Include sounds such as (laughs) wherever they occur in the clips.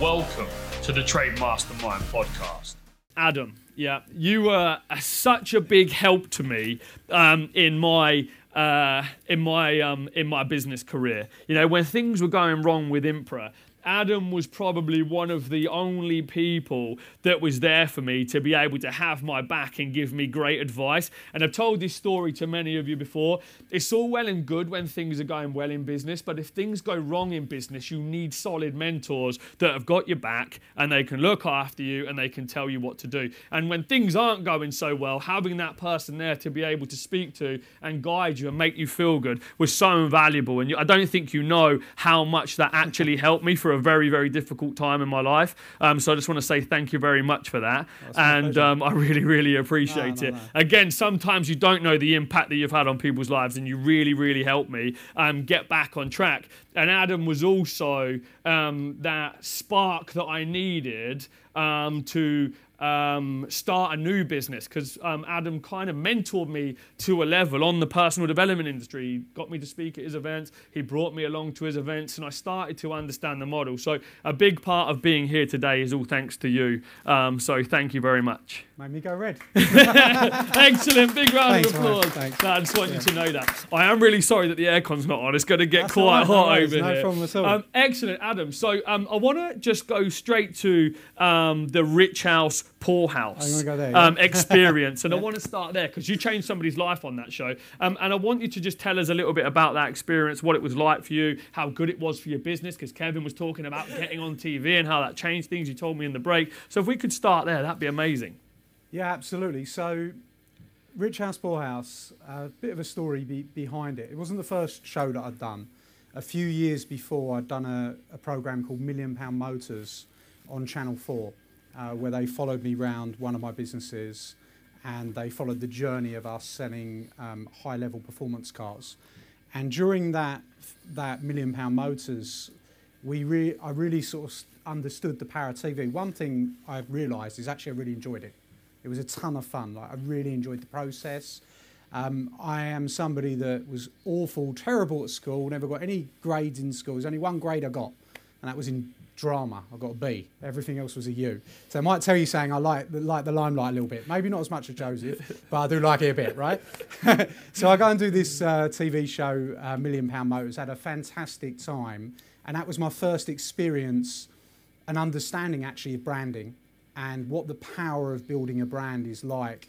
welcome to the Trade Mastermind podcast. Adam, yeah, you were a, such a big help to me um, in my uh, in my um, in my business career. You know, when things were going wrong with Impra, Adam was probably one of the only people that was there for me to be able to have my back and give me great advice. And I've told this story to many of you before. It's all well and good when things are going well in business, but if things go wrong in business, you need solid mentors that have got your back and they can look after you and they can tell you what to do. And when things aren't going so well, having that person there to be able to speak to and guide you and make you feel good was so invaluable. And I don't think you know how much that actually helped me for a very, very difficult time in my life. Um, so I just want to say thank you very much for that. and um, I really, really appreciate no, no, it. No. Again, sometimes you don't know the impact that you've had on people's lives, and you really, really helped me um, get back on track. And Adam was also um, that spark that I needed um, to um, start a new business because um, Adam kind of mentored me to a level on the personal development industry. He got me to speak at his events, he brought me along to his events, and I started to understand the model. So, a big part of being here today is all thanks to you. Um, so, thank you very much. Made me go red. (laughs) (laughs) Excellent. Big round Thanks, of applause. Thanks. No, I just want yeah. you to know that. I am really sorry that the aircon's not on. It's going to get That's quite right, hot no over no here. Problem at all. Um, excellent, Adam. So um, I want to just go straight to um, the rich house, poor house go there, yeah. Um, (laughs) experience. And yeah. I want to start there because you changed somebody's life on that show. Um, and I want you to just tell us a little bit about that experience, what it was like for you, how good it was for your business, because Kevin was talking about getting on TV and how that changed things. You told me in the break. So if we could start there, that'd be amazing. Yeah, absolutely. So, Rich House Poor House, a bit of a story be, behind it. It wasn't the first show that I'd done. A few years before, I'd done a, a program called Million Pound Motors on Channel 4, uh, where they followed me around one of my businesses and they followed the journey of us selling um, high level performance cars. And during that, that Million Pound Motors, we re- I really sort of understood the power of TV. One thing I've realised is actually I really enjoyed it. It was a ton of fun. Like I really enjoyed the process. Um, I am somebody that was awful, terrible at school, never got any grades in school. There's only one grade I got, and that was in drama. I got a B. Everything else was a U. So I might tell you saying I like, like the limelight a little bit. Maybe not as much as Joseph, (laughs) but I do like it a bit, right? (laughs) so I go and do this uh, TV show, uh, Million Pound Motors. Had a fantastic time, and that was my first experience and understanding actually of branding and what the power of building a brand is like.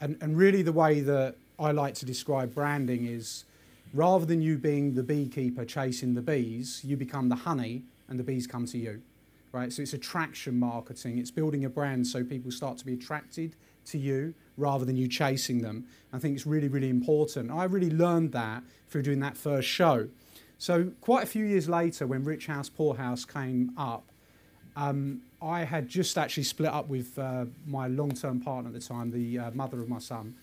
And, and really, the way that I like to describe branding is rather than you being the beekeeper chasing the bees, you become the honey and the bees come to you. Right? So it's attraction marketing. It's building a brand so people start to be attracted to you rather than you chasing them. I think it's really, really important. I really learned that through doing that first show. So quite a few years later, when Rich House Poor House came up, um, I had just actually split up with uh, my long-term partner at the time, the uh, mother of my son,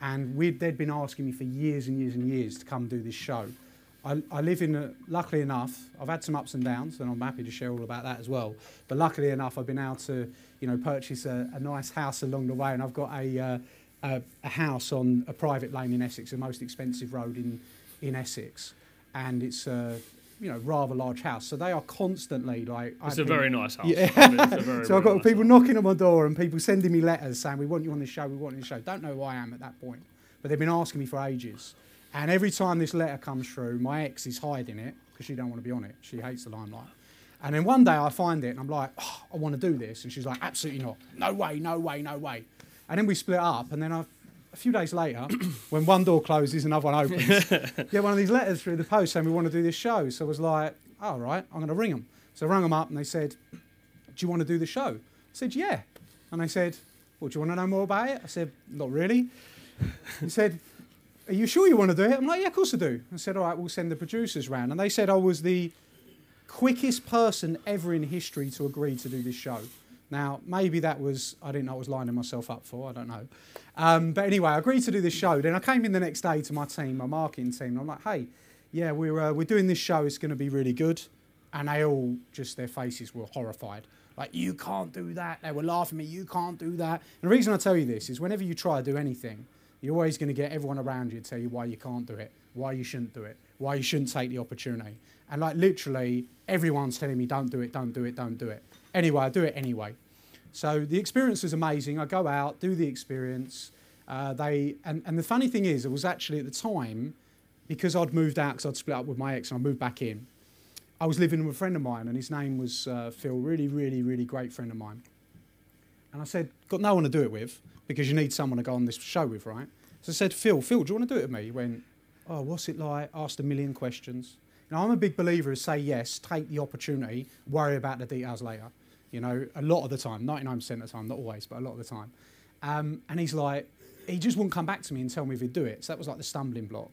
and they'd been asking me for years and years and years to come do this show. I, I live in, a, luckily enough, I've had some ups and downs, and I'm happy to share all about that as well. But luckily enough, I've been able to, you know, purchase a, a nice house along the way, and I've got a, uh, a, a house on a private lane in Essex, the most expensive road in, in Essex, and it's uh, you know rather large house, so they are constantly like. It's a very nice house. (laughs) Yeah. very, so I've got nice people house. knocking on my door and people sending me letters saying we want you on the show, we want you on the show. Don't know who I am at that point, but they've been asking me for ages. And every time this letter comes through, my ex is hiding it because she don't want to be on it. She hates the limelight. And then one day I find it and I'm like, oh, I want to do this. And she's like, absolutely not. No way, no way, no way. And then we split up. And then I a few days later, (coughs) when one door closes, another one opens, (laughs) get one of these letters through the post saying we want to do this show. So I was like, all oh, right, I'm going to ring them. So I rang them up and they said, do you want to do the show? I said, yeah. And they said, well, do you want to know more about it? I said, not really. he said, are you sure you want to do it? I'm like, yeah, of course I do. I said, all right, we'll send the producers round. And they said I was the quickest person ever in history to agree to do this show. Now, maybe that was, I didn't know I was lining myself up for, I don't know. Um, but anyway, I agreed to do this show. Then I came in the next day to my team, my marketing team, and I'm like, hey, yeah, we're, uh, we're doing this show, it's going to be really good. And they all, just their faces were horrified. Like, you can't do that. They were laughing at me, you can't do that. And the reason I tell you this is whenever you try to do anything, you're always going to get everyone around you to tell you why you can't do it, why you shouldn't do it, why you shouldn't take the opportunity. And like literally, everyone's telling me, don't do it, don't do it, don't do it. Anyway, I do it anyway. So the experience was amazing. I go out, do the experience. Uh, they and, and the funny thing is, it was actually at the time because I'd moved out because I'd split up with my ex and I moved back in. I was living with a friend of mine, and his name was uh, Phil. Really, really, really great friend of mine. And I said, got no one to do it with because you need someone to go on this show with, right? So I said, Phil, Phil, do you want to do it with me? He went, oh, what's it like? Asked a million questions. Now, I'm a big believer of say yes, take the opportunity, worry about the details later. You know, a lot of the time, 99% of the time, not always, but a lot of the time. Um, and he's like, he just wouldn't come back to me and tell me if he'd do it. So that was like the stumbling block.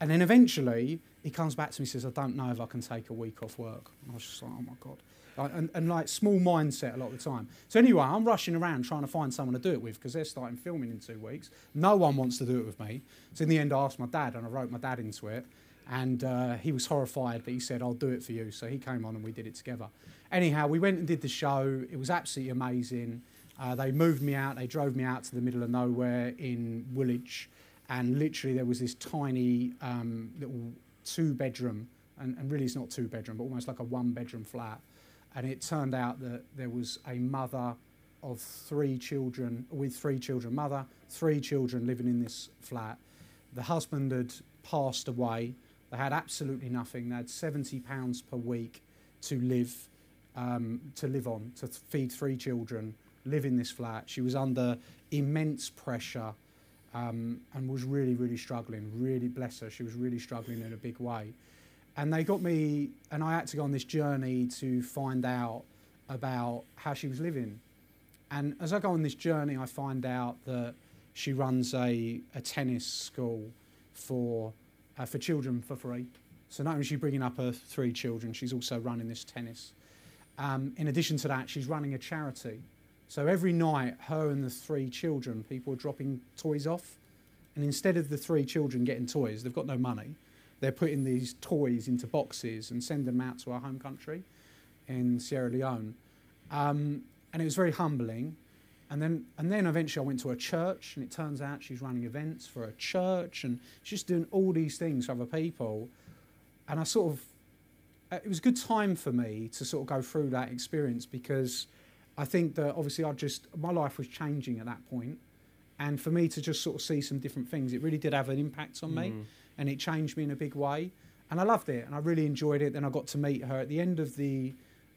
And then eventually, he comes back to me and says, I don't know if I can take a week off work. And I was just like, oh my God. Like, and, and like small mindset a lot of the time. So anyway, I'm rushing around trying to find someone to do it with because they're starting filming in two weeks. No one wants to do it with me. So in the end, I asked my dad and I wrote my dad into it. And uh, he was horrified, but he said, I'll do it for you. So he came on and we did it together. Anyhow, we went and did the show. It was absolutely amazing. Uh, they moved me out. They drove me out to the middle of nowhere in Woolwich. And literally, there was this tiny um, little two bedroom, and, and really it's not two bedroom, but almost like a one bedroom flat. And it turned out that there was a mother of three children, with three children, mother, three children living in this flat. The husband had passed away. They had absolutely nothing. They had seventy pounds per week to live, um, to live on, to feed three children, live in this flat. She was under immense pressure, um, and was really, really struggling. Really, bless her, she was really struggling in a big way. And they got me, and I had to go on this journey to find out about how she was living. And as I go on this journey, I find out that she runs a, a tennis school for uh, for children for free. So not only is she bringing up her three children, she's also running this tennis. Um, in addition to that, she's running a charity. So every night, her and the three children, people are dropping toys off. And instead of the three children getting toys, they've got no money. They're putting these toys into boxes and sending them out to our home country in Sierra Leone. Um, and it was very humbling. And then, and then eventually I went to a church, and it turns out she's running events for a church, and she's just doing all these things for other people. And I sort of, uh, it was a good time for me to sort of go through that experience because I think that obviously I just, my life was changing at that point, And for me to just sort of see some different things, it really did have an impact on me, and it changed me in a big way. And I loved it, and I really enjoyed it. Then I got to meet her at the end of the,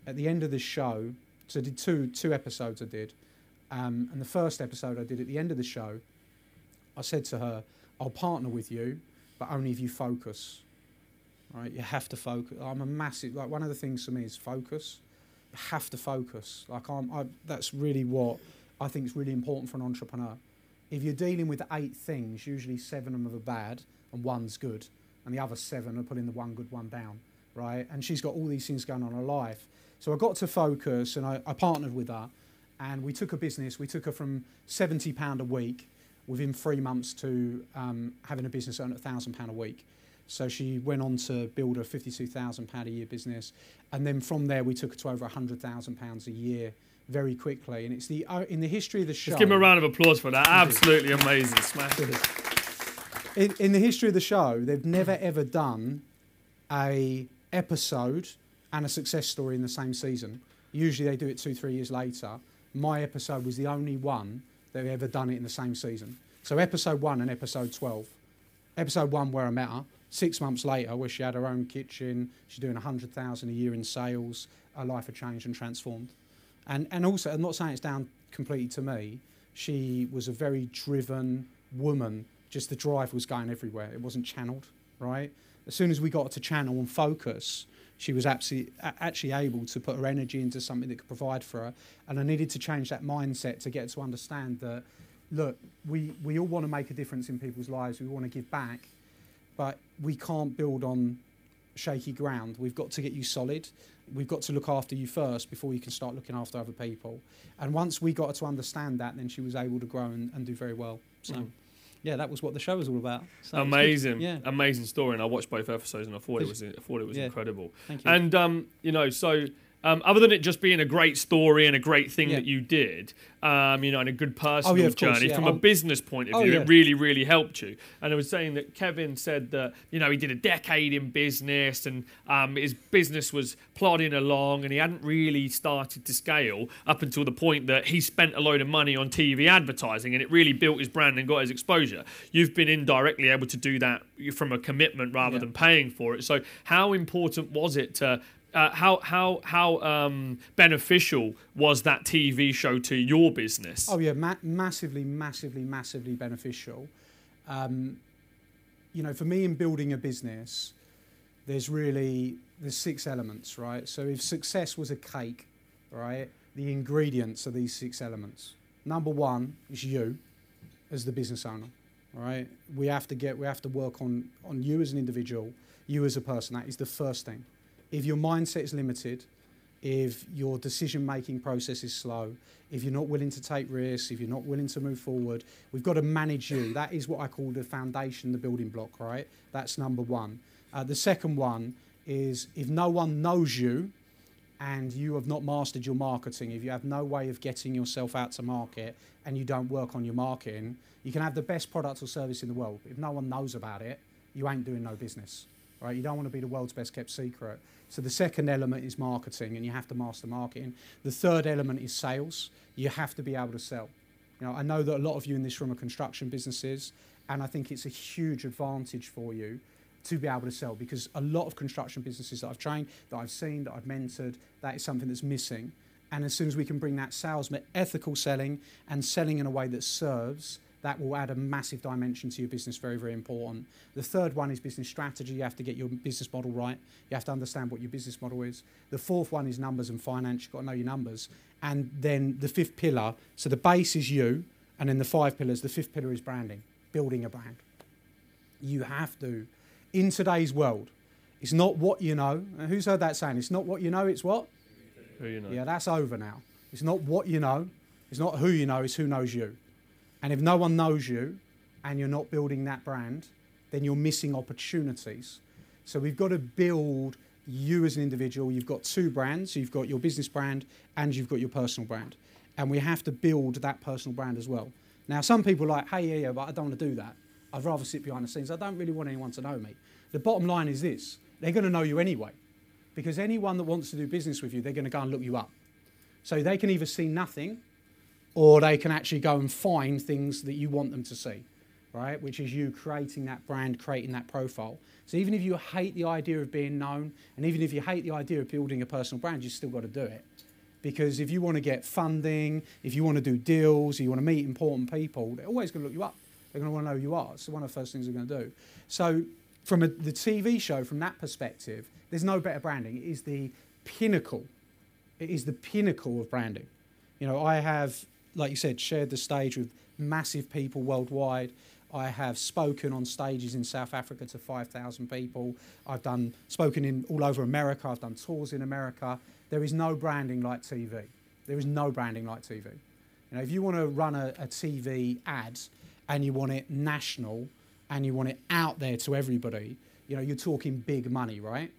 at the end of the show. So I did two two episodes. I did, um, and the first episode I did at the end of the show. I said to her, "I'll partner with you, but only if you focus. Right? You have to focus. I'm a massive like one of the things for me is focus. You have to focus. Like I'm, I, that's really what I think is really important for an entrepreneur. If you're dealing with eight things, usually seven of them are bad and one's good, and the other seven are putting the one good one down, right? And she's got all these things going on in her life. So I got to focus, and I, I partnered with her, and we took a business. We took her from seventy pound a week within three months to um, having a business earn a thousand pound a week. So she went on to build a fifty-two thousand pound a year business, and then from there we took her to over hundred thousand pounds a year very quickly. And it's the uh, in the history of the show. Let's give him a round of applause for that. Absolutely amazing. Smash. In, in the history of the show, they've never ever done a episode and a success story in the same season. Usually they do it two, three years later. My episode was the only one that ever done it in the same season. So episode one and episode twelve. Episode one where I met her. Six months later, where she had her own kitchen, she's doing a hundred thousand a year in sales. Her life had changed and transformed. And and also, I'm not saying it's down completely to me. She was a very driven woman. Just the drive was going everywhere. It wasn't channeled, right? As soon as we got to channel and focus, she was absolutely, actually able to put her energy into something that could provide for her. And I needed to change that mindset to get to understand that, look, we, we all want to make a difference in people's lives. We want to give back, but we can't build on shaky ground. We've got to get you solid. We've got to look after you first before you can start looking after other people. And once we got her to understand that, then she was able to grow and, and do very well. So, Mm. Yeah, that was what the show was all about. So. Amazing, Yeah, amazing story, and I watched both episodes, and I thought it was, I thought it was Yeah. incredible. thank you. And um, you know, so um, other than it just being a great story and a great thing Yeah. that you did, um, you know, and a good personal Oh, yeah, of course, journey yeah. from a Oh. business point of Oh, view, yeah. it really, really helped you. And I was saying that Kevin said that you know he did a decade in business and um, his business was plodding along and he hadn't really started to scale up until the point that he spent a load of money on TV advertising and it really built his brand and got his exposure. You've been indirectly able to do that from a commitment rather than paying for it. So how important was it to uh, how how how um, beneficial was that TV show to your business? Oh yeah, ma- massively, massively, massively beneficial. Um, you know, for me in building a business, there's really there's six elements, right? So if success was a cake, right, the ingredients are these six elements. Number one is you, as the business owner, right? We have to get we have to work on on you as an individual, you as a person. That is the first thing. If your mindset is limited, if your decision making process is slow, if you're not willing to take risks, if you're not willing to move forward, we've got to manage you. That is what I call the foundation, the building block, right? That's number one. Uh, the second one is if no one knows you and you have not mastered your marketing, if you have no way of getting yourself out to market and you don't work on your marketing, you can have the best product or service in the world. If no one knows about it, you ain't doing no business, right? You don't want to be the world's best kept secret. So the second element is marketing, and you have to master marketing. The third element is sales. You have to be able to sell. You know, I know that a lot of you in this room are construction businesses, and I think it's a huge advantage for you to be able to sell because a lot of construction businesses that I've trained, that I've seen, that I've mentored, that is something that's missing. And as soon as we can bring that sales, ethical selling, and selling in a way that serves, that will add a massive dimension to your business, very, very important. The third one is business strategy. You have to get your business model right. You have to understand what your business model is. The fourth one is numbers and finance. You've got to know your numbers. And then the fifth pillar, so the base is you, and then the five pillars, the fifth pillar is branding, building a brand. You have to. In today's world, it's not what you know. Who's heard that saying? It's not what you know, it's what? Who you know? Yeah, that's over now. It's not what you know, it's not who you know, it's who knows you. And if no one knows you and you're not building that brand, then you're missing opportunities. So we've got to build you as an individual. You've got two brands you've got your business brand and you've got your personal brand. And we have to build that personal brand as well. Now, some people are like, hey, yeah, yeah, but I don't want to do that. I'd rather sit behind the scenes. I don't really want anyone to know me. The bottom line is this they're going to know you anyway. Because anyone that wants to do business with you, they're going to go and look you up. So they can either see nothing or they can actually go and find things that you want them to see, right? Which is you creating that brand, creating that profile. So even if you hate the idea of being known, and even if you hate the idea of building a personal brand, you still got to do it. Because if you want to get funding, if you want to do deals, you want to meet important people, they're always going to look you up. They're going to want to know who you are. It's one of the first things they're going to do. So from a, the TV show, from that perspective, there's no better branding. It is the pinnacle. It is the pinnacle of branding. You know, I have, like you said, shared the stage with massive people worldwide. I have spoken on stages in South Africa to 5,000 people. I've done spoken in all over America. I've done tours in America. There is no branding like TV. There is no branding like TV. You know, if you want to run a, a TV ad and you want it national and you want it out there to everybody, you know, you're talking big money, right?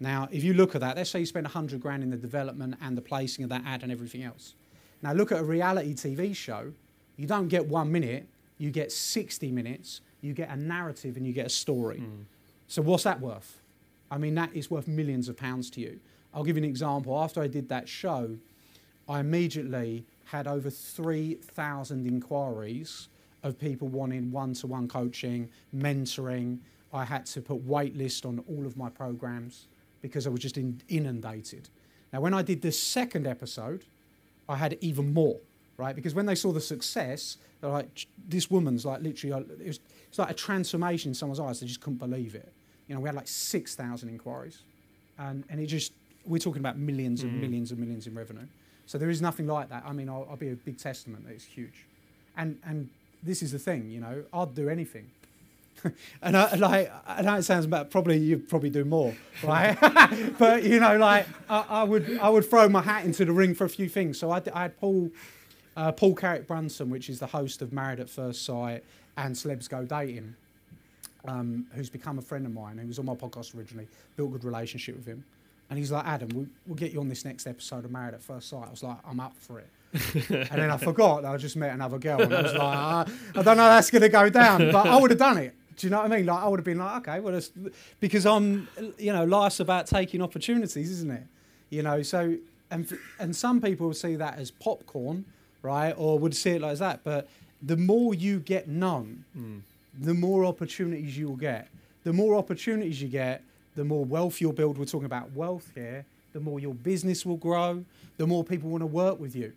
Now, if you look at that, let's say you spend 100 grand in the development and the placing of that ad and everything else. Now, look at a reality TV show. You don't get one minute, you get 60 minutes, you get a narrative, and you get a story. Hmm. So, what's that worth? I mean, that is worth millions of pounds to you. I'll give you an example. After I did that show, I immediately had over 3,000 inquiries of people wanting one to one coaching, mentoring. I had to put wait list on all of my programs because I was just in, inundated. Now, when I did the second episode, I had even more, right? Because when they saw the success, they're like, this woman's like literally, uh, it was, it's like a transformation in someone's eyes. They just couldn't believe it. You know, we had like 6,000 inquiries. And, and it just, we're talking about millions and millions and millions in revenue. So there is nothing like that. I mean, I'll, I'll be a big testament that it's huge. And, and this is the thing, you know, I'd do anything. (laughs) and I, like, I know it sounds bad. Probably you'd probably do more, right? (laughs) but you know, like I, I would, I would throw my hat into the ring for a few things. So I had Paul, uh, Paul Carrick Brunson, which is the host of Married at First Sight and Celebs Go Dating, um, who's become a friend of mine. He was on my podcast originally. Built a good relationship with him. And he's like, Adam, we'll, we'll get you on this next episode of Married at First Sight. I was like, I'm up for it. (laughs) and then I forgot that I just met another girl, and I was like, ah, I don't know how that's going to go down, but I would have done it. Do you know what I mean? Like I would have been like, okay, well, it's, because I'm, you know, life's about taking opportunities, isn't it? You know, so and and some people would see that as popcorn, right, or would see it like that. But the more you get known, mm. the more opportunities you will get. The more opportunities you get, the more wealth you'll build. We're talking about wealth here. The more your business will grow. The more people want to work with you.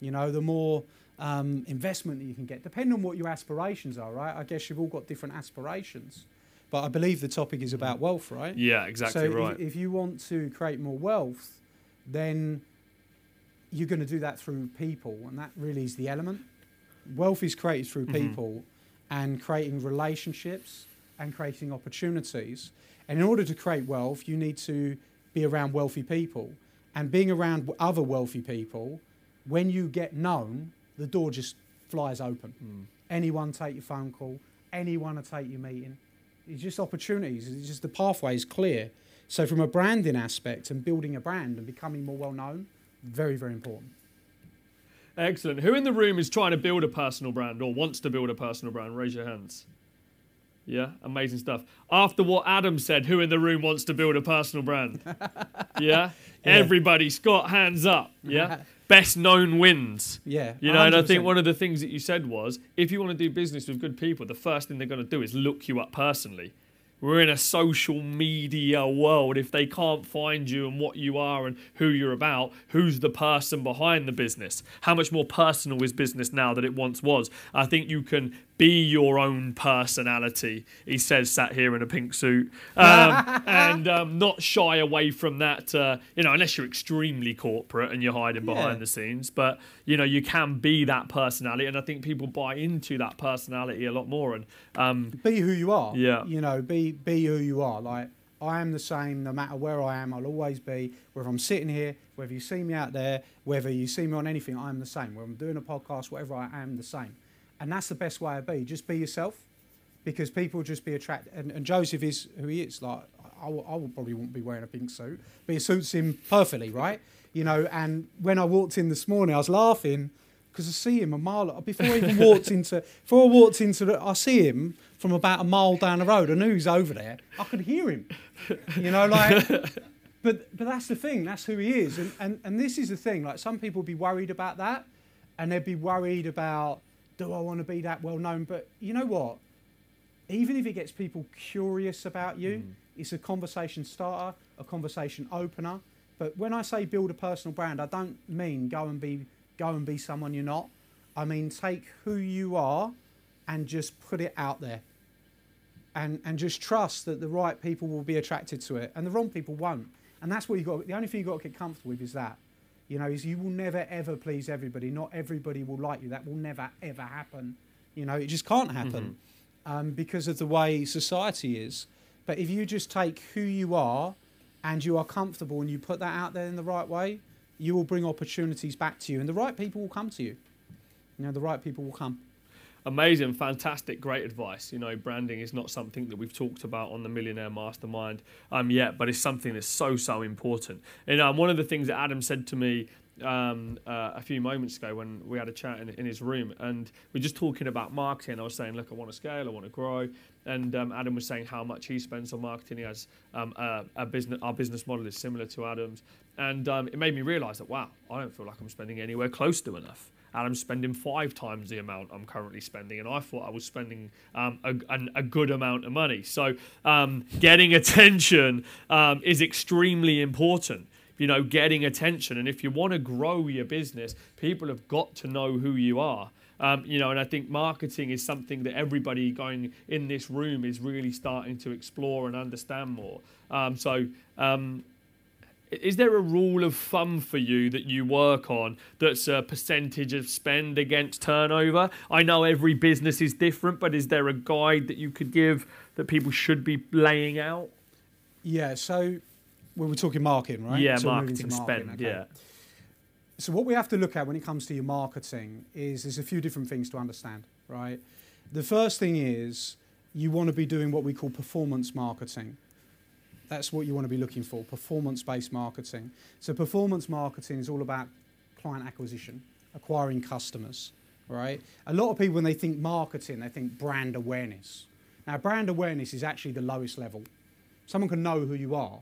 You know, the more um, investment that you can get, depending on what your aspirations are, right? I guess you've all got different aspirations. But I believe the topic is about wealth, right? Yeah, exactly so right. if, if you want to create more wealth, then you're going to do that through people, and that really is the element. Wealth is created through Mhm. people and creating relationships and creating opportunities. And in order to create wealth, you need to be around wealthy people. And being around other wealthy people, when you get known, the door just flies open. Mm. Anyone take your phone call, anyone will take your meeting. It's just opportunities. It's just the pathway is clear. So from a branding aspect and building a brand and becoming more well known, very, very important. Excellent. Who in the room is trying to build a personal brand or wants to build a personal brand? Raise your hands. Yeah, amazing stuff. After what Adam said, who in the room wants to build a personal brand? (laughs) Yeah, everybody, Scott, hands up. Yeah, (laughs) best known wins. Yeah. You know, and I think one of the things that you said was if you want to do business with good people, the first thing they're going to do is look you up personally. We're in a social media world. If they can't find you and what you are and who you're about, who's the person behind the business? How much more personal is business now than it once was? I think you can be your own personality, he says, sat here in a pink suit, um, (laughs) and um, not shy away from that, uh, you know, unless you're extremely corporate and you're hiding behind Yeah. the scenes. But, you know, you can be that personality, and I think people buy into that personality a lot more. And um, be who you are. Yeah. You know, be be who you are. Like I am the same no matter where I am. I'll always be. Whether I'm sitting here, whether you see me out there, whether you see me on anything, I'm the same. Whether I'm doing a podcast, whatever, I am the same. And that's the best way to be. Just be yourself, because people just be attracted. And, and Joseph is who he is. Like I, will probably won't be wearing a pink suit, but it suits him perfectly, right? You know. And when I walked in this morning, I was laughing because I see him a mile before I even walked into. Before I walked into the, I see him from about a mile down the road. I knew he was over there. I could hear him. You know, like. (laughs) But but that's the thing. That's who he is. And and and this is the thing. Like some people be worried about that, and they'd be worried about, do I want to be that well known? But you know what? Even if it gets people curious about you, mm. it's a conversation starter, a conversation opener. But when I say build a personal brand, I don't mean go and be go and be someone you're not. I mean take who you are and just put it out there. And and just trust that the right people will be attracted to it and the wrong people won't. And that's what you got the only thing you got to get comfortable with is that. You know, is you will never ever please everybody. Not everybody will like you. That will never ever happen. You know, it just can't happen um, because of the way society is. But if you just take who you are and you are comfortable and you put that out there in the right way, you will bring opportunities back to you, and the right people will come to you. You know, the right people will come. Amazing, fantastic, great advice. You know, branding is not something that we've talked about on the Millionaire Mastermind um, yet, but it's something that's so, so important. And um, one of the things that Adam said to me um, uh, a few moments ago when we had a chat in, in his room, and we're just talking about marketing. I was saying, look, I want to scale, I want to grow, and um, Adam was saying how much he spends on marketing. He has um, a, a business, our business model is similar to Adam's, and um, it made me realise that wow, I don't feel like I'm spending anywhere close to enough. Adam's spending five times the amount I'm currently spending, and I thought I was spending um, a, a good amount of money. So, um, getting (laughs) attention um, is extremely important. You know, getting attention, and if you want to grow your business, people have got to know who you are. Um, you know, and I think marketing is something that everybody going in this room is really starting to explore and understand more. Um, so, um, is there a rule of thumb for you that you work on that's a percentage of spend against turnover? I know every business is different, but is there a guide that you could give that people should be laying out? Yeah. So when we're talking marketing, right? Yeah, So to marketing spend. okay. Yeah. So what we have to look at when it comes to your marketing is there's a few different things to understand, right? The first thing is you want to be doing what we call performance marketing. That's what you want to be looking for performance based marketing. So, performance marketing is all about client acquisition, acquiring customers, right? A lot of people, when they think marketing, they think brand awareness. Now, brand awareness is actually the lowest level. Someone can know who you are,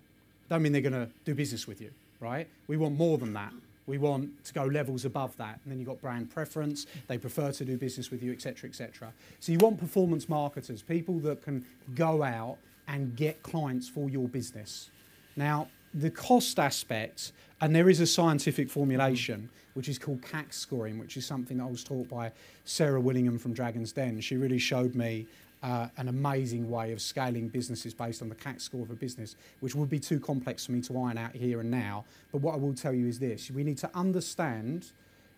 don't mean they're going to do business with you, right? We want more than that. We want to go levels above that. And then you've got brand preference, they prefer to do business with you, etc., etc. So you want performance marketers, people that can go out and get clients for your business. Now, the cost aspect, and there is a scientific formulation which is called CAC scoring, which is something that I was taught by Sarah Willingham from Dragon's Den. She really showed me uh, an amazing way of scaling businesses based on the CAC score of a business, which would be too complex for me to iron out here and now. But what I will tell you is this we need to understand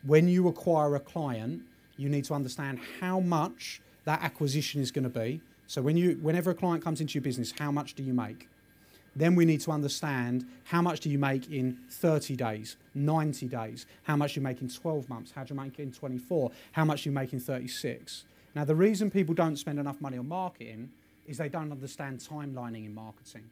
when you acquire a client, you need to understand how much that acquisition is going to be. So when you, whenever a client comes into your business, how much do you make? Then we need to understand how much do you make in 30 days, 90 days, how much you make in 12 months, how do you make in 24, how much you make in 36. Now, the reason people don't spend enough money on marketing is they don't understand timelining in marketing.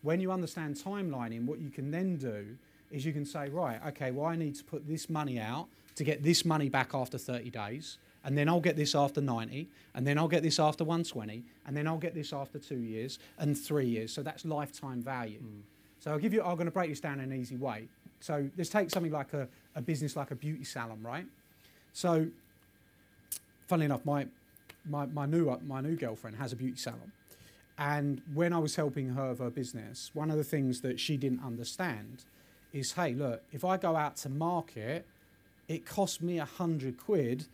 When you understand timelining, what you can then do is you can say, right, okay, well, I need to put this money out to get this money back after 30 days, and then I'll get this after 90, and then I'll get this after 120, and then I'll get this after two years and three years. So that's lifetime value. Mm. So I'll give you, I'm going to break this down in an easy way. So let's take something like a, a business like a beauty salon, right? So funnily enough, my, my, my, new, my new girlfriend has a beauty salon. And when I was helping her with her business, one of the things that she didn't understand is hey, look, if I go out to market, it costs me a hundred quid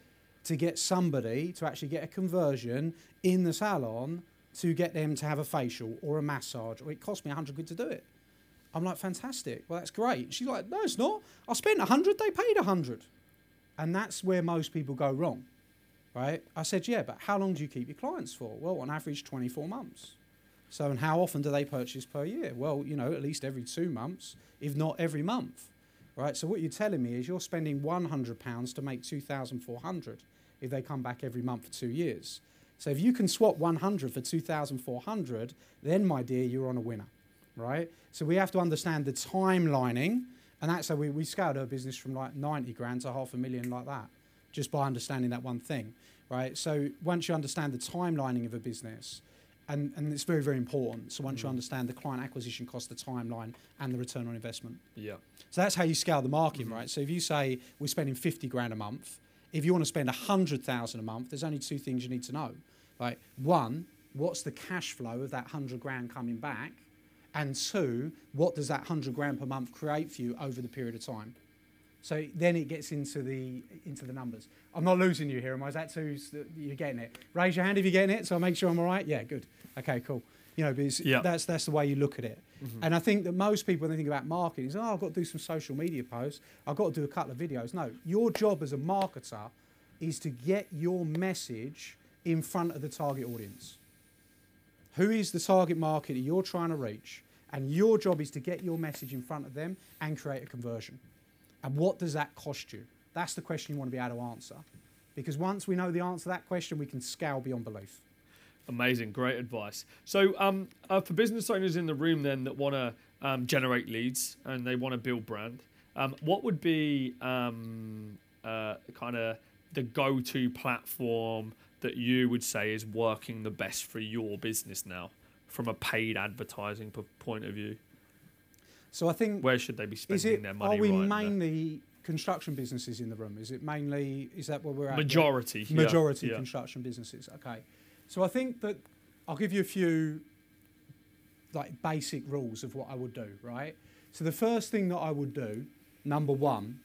to get somebody to actually get a conversion in the salon to get them to have a facial or a massage, or it cost me a hundred quid to do it. I'm like, fantastic. Well, that's great. She's like, no, it's not. I spent a hundred, they paid a hundred. And that's where most people go wrong right? I said, yeah, but how long do you keep your clients for? Well, on average, 24 months. So, and how often do they purchase per year? Well, you know, at least every two months, if not every month, right? So, what you're telling me is you're spending £100 to make 2,400 if they come back every month for two years. So, if you can swap 100 for 2,400, then, my dear, you're on a winner, right? So, we have to understand the timelining, and that's how we, we scaled our business from like 90 grand to half a million like that just by understanding that one thing, right? So once you understand the timelining of a business, and, and it's very, very important. So once mm. you understand the client acquisition cost, the timeline, and the return on investment. Yeah. So that's how you scale the marketing, mm-hmm. right? So if you say we're spending 50 grand a month, if you want to spend 100,000 a month, there's only two things you need to know. Right? One, what's the cash flow of that 100 grand coming back? And two, what does that 100 grand per month create for you over the period of time? So then it gets into the into the numbers. I'm not losing you here, am I? Is that too, you're getting it? Raise your hand if you're getting it, so I'll make sure I'm all right. Yeah, good. Okay, cool. You know, because yeah. that's that's the way you look at it. Mm-hmm. And I think that most people when they think about marketing, is oh, I've got to do some social media posts, I've got to do a couple of videos. No, your job as a marketer is to get your message in front of the target audience. Who is the target market that you're trying to reach? And your job is to get your message in front of them and create a conversion. And what does that cost you? That's the question you want to be able to answer. Because once we know the answer to that question, we can scale beyond belief. Amazing, great advice. So, um, uh, for business owners in the room then that want to um, generate leads and they want to build brand, um, what would be um, uh, kind of the go to platform that you would say is working the best for your business now from a paid advertising point of view? So I think where should they be spending it, their money? Are we right mainly there? construction businesses in the room? Is it mainly is that where we're at? Majority, yeah. majority yeah. construction businesses. Okay, so I think that I'll give you a few like basic rules of what I would do. Right. So the first thing that I would do, number one,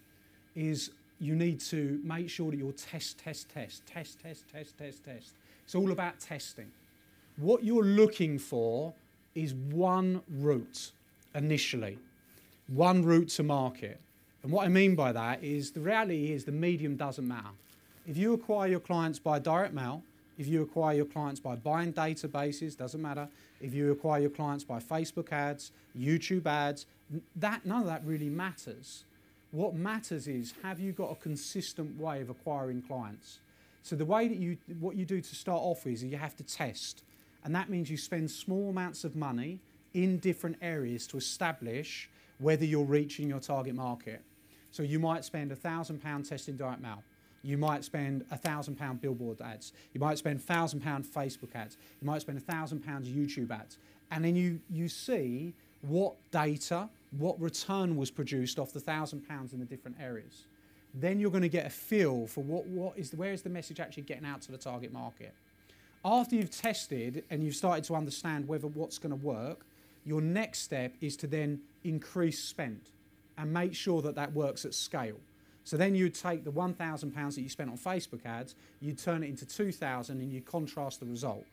is you need to make sure that you're test, test, test, test, test, test, test, test. It's all about testing. What you're looking for is one route initially, one route to market. And what I mean by that is the reality is the medium doesn't matter. If you acquire your clients by direct mail, if you acquire your clients by buying databases, doesn't matter. If you acquire your clients by Facebook ads, YouTube ads, that none of that really matters. What matters is have you got a consistent way of acquiring clients? So the way that you what you do to start off is you have to test. And that means you spend small amounts of money in different areas to establish whether you're reaching your target market. So you might spend a thousand pound testing direct mail. You might spend a thousand pound billboard ads. You might spend a thousand pound Facebook ads. You might spend a thousand pounds YouTube ads. And then you, you see what data, what return was produced off the thousand pounds in the different areas. Then you're going to get a feel for what, what is the, where is the message actually getting out to the target market. After you've tested and you've started to understand whether what's going to work, your next step is to then increase spend and make sure that that works at scale. So then you'd take the £1,000 that you spent on Facebook ads, you'd turn it into 2,000 and you'd contrast the result.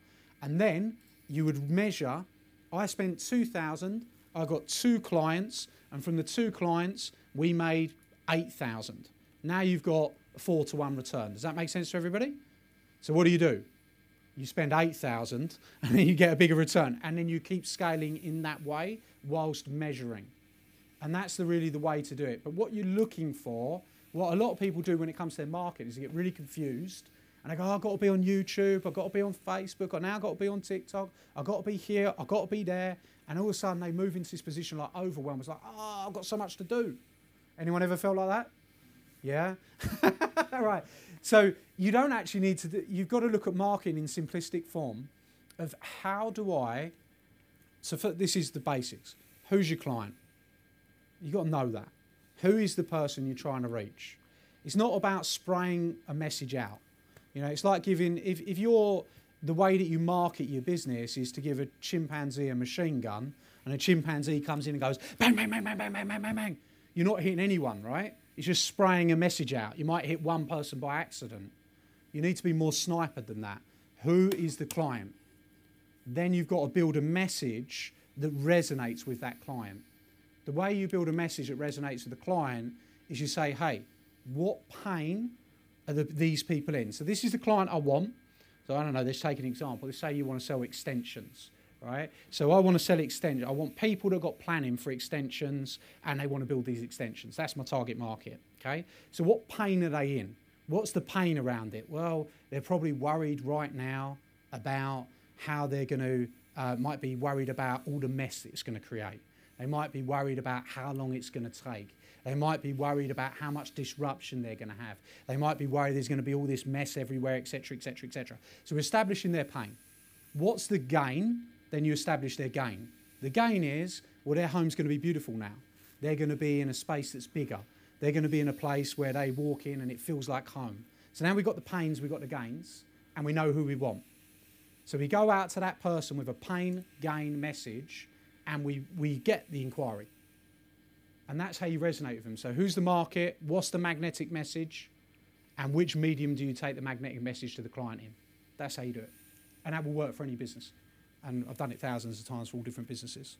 And then you would measure, I spent 2,000, I got two clients, and from the two clients, we made 8,000. Now you've got a four to one return. Does that make sense to everybody? So what do you do? You spend 8,000 (laughs) and then you get a bigger return. And then you keep scaling in that way whilst measuring. And that's the, really the way to do it. But what you're looking for, what a lot of people do when it comes to their marketing is they get really confused and they go, oh, I've got to be on YouTube, I've got to be on Facebook, I've now got to be on TikTok, I've got to be here, I've got to be there. And all of a sudden they move into this position like overwhelmed. It's like, oh, I've got so much to do. Anyone ever felt like that? Yeah? (laughs) right. So you don't actually need to, do, you've got to look at marketing in simplistic form of how do I, so for, this is the basics. Who's your client? You've got to know that. Who is the person you're trying to reach? It's not about spraying a message out. You know, it's like giving, if, if you're, the way that you market your business is to give a chimpanzee a machine gun and a chimpanzee comes in and goes bang, bang, bang, bang, bang, bang, bang, bang, bang. You're not hitting anyone, right? It's just spraying a message out. You might hit one person by accident. You need to be more snipered than that. Who is the client? Then you've got to build a message that resonates with that client. The way you build a message that resonates with the client is you say, hey, what pain are the, these people in? So this is the client I want. So I don't know, let's take an example. Let's say you want to sell extensions, right? So I want to sell extensions. I want people that got planning for extensions and they want to build these extensions. That's my target market, okay? So what pain are they in? What's the pain around it? Well, they're probably worried right now about how they're going to, uh, might be worried about all the mess that it's going to create. They might be worried about how long it's going to take. They might be worried about how much disruption they're going to have. They might be worried there's going to be all this mess everywhere, etc., etc., etc. So establishing their pain. What's the gain? Then you establish their gain. The gain is, well, their home's going to be beautiful now. They're going to be in a space that's bigger. They're going to be in a place where they walk in and it feels like home. So now we've got the pains, we've got the gains, and we know who we want. So we go out to that person with a pain gain message and we, we get the inquiry. And that's how you resonate with them. So, who's the market? What's the magnetic message? And which medium do you take the magnetic message to the client in? That's how you do it. And that will work for any business. And I've done it thousands of times for all different businesses.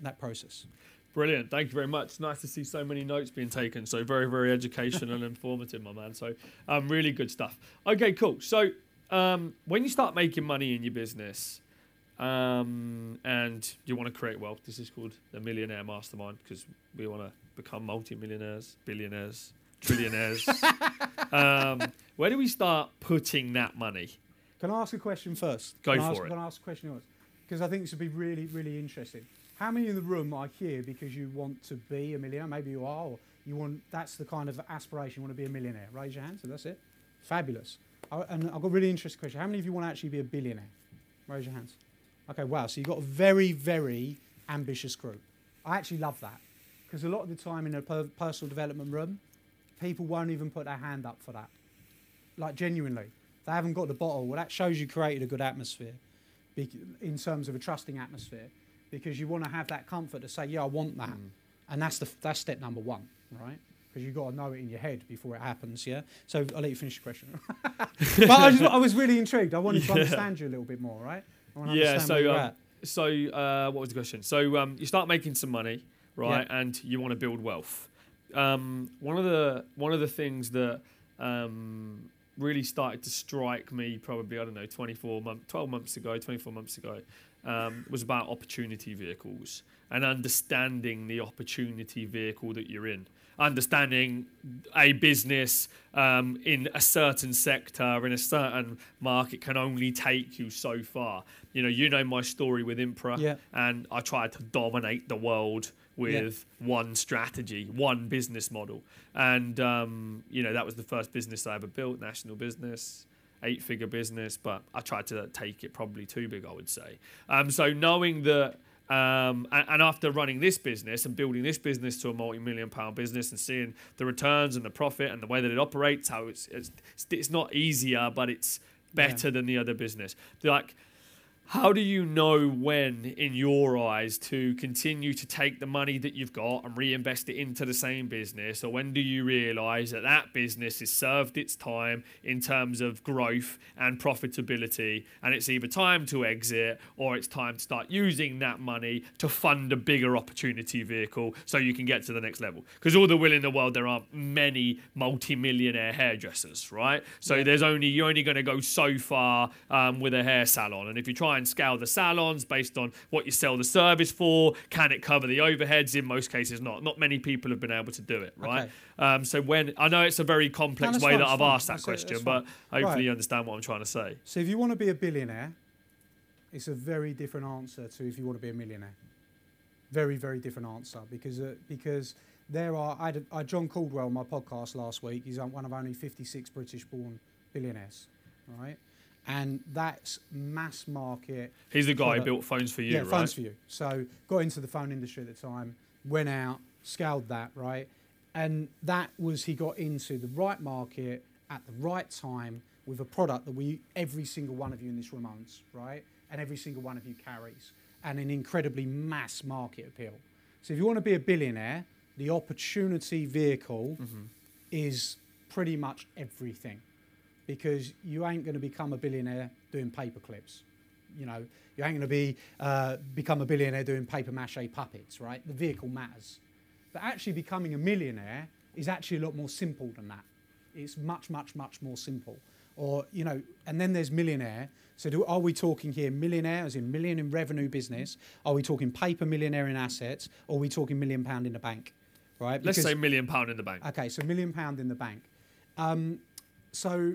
That process. Brilliant. Thank you very much. Nice to see so many notes being taken. So, very, very educational and (laughs) informative, my man. So, um, really good stuff. Okay, cool. So, um, when you start making money in your business, um, and you want to create wealth. This is called the Millionaire Mastermind because we want to become multi-millionaires, billionaires, trillionaires. (laughs) um, where do we start putting that money? Can I ask a question first? Go can for I ask, it. Can I ask a question yours? Because I think this would be really, really interesting. How many in the room are here because you want to be a millionaire? Maybe you are, or you want. That's the kind of aspiration. You want to be a millionaire. Raise your hand. So that's it. Fabulous. I, and I've got a really interesting question. How many of you want to actually be a billionaire? Raise your hands. Okay, wow. So you've got a very, very ambitious group. I actually love that because a lot of the time in a per- personal development room, people won't even put their hand up for that. Like genuinely, they haven't got the bottle. Well, that shows you created a good atmosphere, in terms of a trusting atmosphere, because you want to have that comfort to say, yeah, I want that, mm. and that's the that's step number one, right? Because you've got to know it in your head before it happens, yeah. So I'll let you finish the question. (laughs) but I, just, I was really intrigued. I wanted to (laughs) understand you a little bit more, right? Yeah. So, um, so uh, what was the question? So um, you start making some money, right? And you want to build wealth. Um, one of the one of the things that um, really started to strike me probably I don't know 24 months, 12 months ago, 24 months ago, um, was about opportunity vehicles and understanding the opportunity vehicle that you're in. Understanding a business um, in a certain sector, in a certain market, can only take you so far. You know, you know my story with Impra, Yeah. and I tried to dominate the world with one strategy, one business model, and um, you know that was the first business I ever built, national business eight figure business, but I tried to take it probably too big, I would say. Um, so knowing that, um, and, and after running this business and building this business to a multi million pound business and seeing the returns and the profit and the way that it operates, how it's, it's, it's not easier, but it's better than the other business. Like, how do you know when, in your eyes, to continue to take the money that you've got and reinvest it into the same business? Or when do you realize that that business has served its time in terms of growth and profitability, and it's either time to exit or it's time to start using that money to fund a bigger opportunity vehicle so you can get to the next level? Because all the will in the world, there aren't many multi millionaire hairdressers, right? So there's only, you're only going to go so far um, with a hair salon. And if you try and scale the salons based on what you sell the service for, can it cover the overheads? In most cases, not. Not many people have been able to do it, right? Okay. Um, so when I know it's a very complex that's way fine, that I've fine. asked that That's question, that's but hopefully Right. you understand what I'm trying to say. So if you want to be a billionaire, it's a very different answer to if you want to be a millionaire. Very, very different answer because uh, because there are. I had, a- I had John Caudwell on my podcast last week. He's one of only 56 British-born billionaires, right? And that's mass market. He's the guy who built Phones 4u, yeah, right? Phones 4u. So got into the phone industry at the time, went out, scaled that, right? And that was he got into the right market at the right time with a product that we every single one of you in this room owns, right? And every single one of you carries, and an incredibly mass market appeal. So if you want to be a billionaire, the opportunity vehicle mm-hmm. is pretty much everything because you ain't going to become a billionaire doing paper clips. You know, you ain't going to be uh, become a billionaire doing paper mache puppets, right? The vehicle matters, but actually becoming a millionaire is actually a lot more simple than that. It's much, much, much more simple. Or you know, and then there's millionaire. So do, are we talking here millionaire, as in million in revenue business? Are we talking paper millionaire in assets? Or are we talking million pound in the bank? Right? Let's say million pound in the bank. Okay, so million pound in the bank. Um, so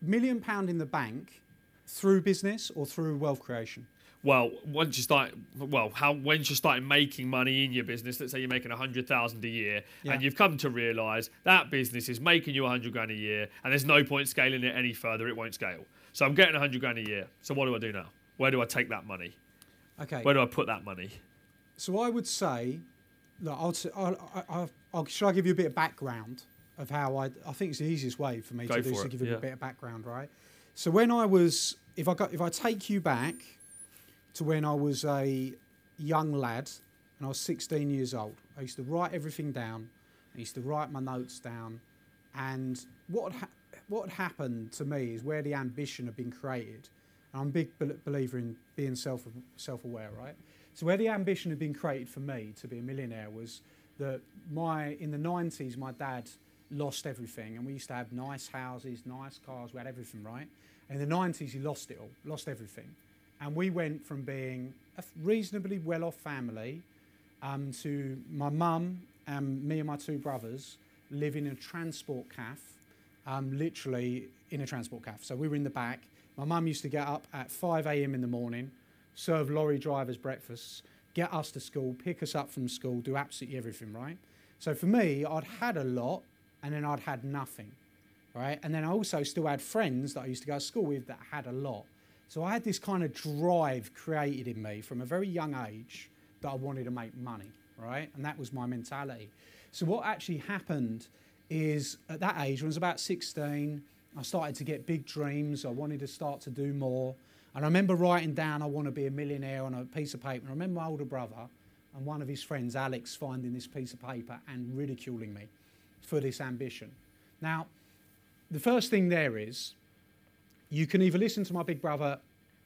million pound in the bank through business or through wealth creation? well, once you start, well, how once you start making money in your business, let's say you're making a hundred thousand a year, Yeah. and you've come to realise that business is making you a hundred grand a year, and there's no point scaling it any further; it won't scale. So I'm getting a hundred grand a year. So what do I do now? Where do I take that money? Okay. Where do I put that money? So I would say, look, I'll, I'll, I- I'll, I'll, shall I give you a bit of background of how I, I think it's the easiest way for me Go to do is to give you yeah. a bit of background, right? So when I was, if I got, if I take you back to when I was a young lad and I was 16 years old, I used to write everything down. I used to write my notes down, and what ha- what happened to me is where the ambition had been created. And I'm a big bel- believer in being self self aware, right? So where the ambition had been created for me to be a millionaire was that my in the 90s my dad lost everything and we used to have nice houses, nice cars, we had everything, right? In the 90s he lost it all, lost everything. And we went from being a reasonably well-off family um, to my mum and me and my two brothers living in a transport cafe um, literally in a transport cafe. So we were in the back. My mum used to get up at 5 a.m. in the morning, serve lorry drivers breakfasts, get us to school, pick us up from school, do absolutely everything, right? So for me, I'd had a lot and then I'd had nothing, right? And then I also still had friends that I used to go to school with that had a lot. So I had this kind of drive created in me from a very young age that I wanted to make money, right? And that was my mentality. So what actually happened is at that age, when I was about 16, I started to get big dreams. I wanted to start to do more. And I remember writing down, I want to be a millionaire on a piece of paper. And I remember my older brother and one of his friends, Alex, finding this piece of paper and ridiculing me for this ambition. Now, the first thing there is you can either listen to my big brother,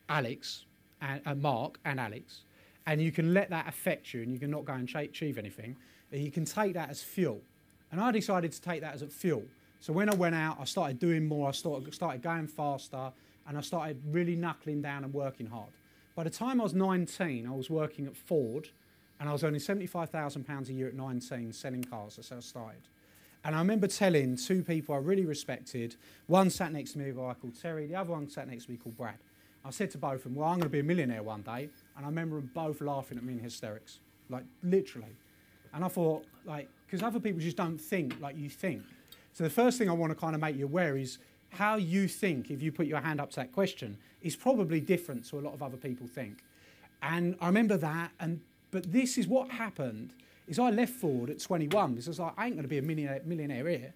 Alex, and uh, Mark and Alex, and you can let that affect you and you can not go and achieve anything. You can take that as fuel. And I decided to take that as a fuel. So when I went out, I started doing more, I started, started going faster, and I started really knuckling down and working hard. By the time I was 19, I was working at Ford and I was earning £75,000 a year at 19 selling cars. That's how I started. And I remember telling two people I really respected, one sat next to me, a guy called Terry, the other one sat next to me called Brad. I said to both of them, Well, I'm going to be a millionaire one day. And I remember them both laughing at me in hysterics, like literally. And I thought, like, because other people just don't think like you think. So the first thing I want to kind of make you aware is how you think if you put your hand up to that question is probably different to a lot of other people think. And I remember that. And but this is what happened is I left Ford at 21 because I was like, I ain't going to be a millionaire, millionaire here,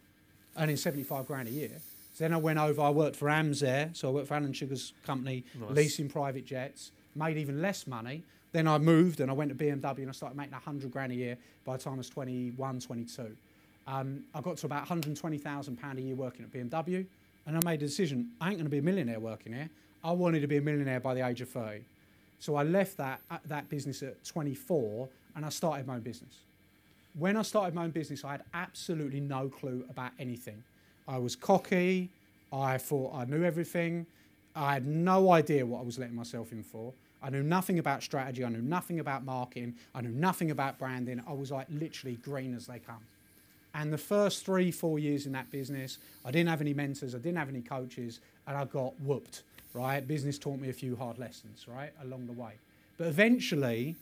earning 75 grand a year. So then I went over, I worked for AMS so I worked for Alan Sugar's company, Nice. leasing private jets, made even less money. Then I moved and I went to BMW and I started making 100 grand a year by the time I was 21, 22. Um, I got to about 120,000 pound a year working at BMW, and I made a decision: I ain't going to be a millionaire working here. I wanted to be a millionaire by the age of 30. So I left that uh, that business at 24, and I started my own business. When I started my own business, I had absolutely no clue about anything. I was cocky. I thought I knew everything. I had no idea what I was letting myself in for. I knew nothing about strategy. I knew nothing about marketing. I knew nothing about branding. I was like literally green as they come. And the first three, four years in that business, I didn't have any mentors, I didn't have any coaches, and I got whooped, right? Business taught me a few hard lessons, right, along the way. But eventually,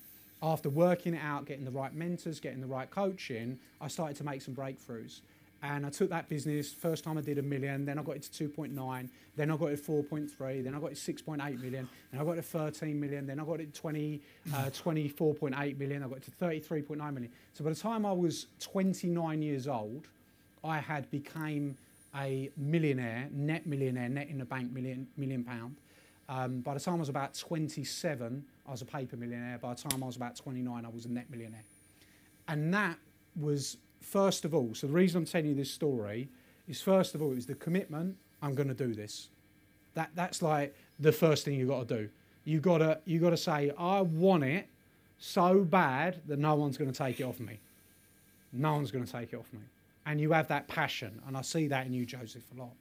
after working it out, getting the right mentors, getting the right coaching, I started to make some breakthroughs. And I took that business, first time I did a million, then I got it to 2.9, then I got it to 4.3, then I got it to 6.8 million, then I got it to 13 million, then I got it to 20, uh, (laughs) 24.8 million, I got it to 33.9 million. So by the time I was 29 years old, I had became a millionaire, net millionaire, net in the bank million, million pound. Um, by the time I was about 27, I was a paper millionaire. By the time I was about 29, I was a net millionaire. And that was, first of all, so the reason I'm telling you this story is first of all, it was the commitment I'm going to do this. That, that's like the first thing you've got to do. You've got to, you got to say, I want it so bad that no one's going to take it off me. No one's going to take it off me. And you have that passion. And I see that in you, Joseph, a lot.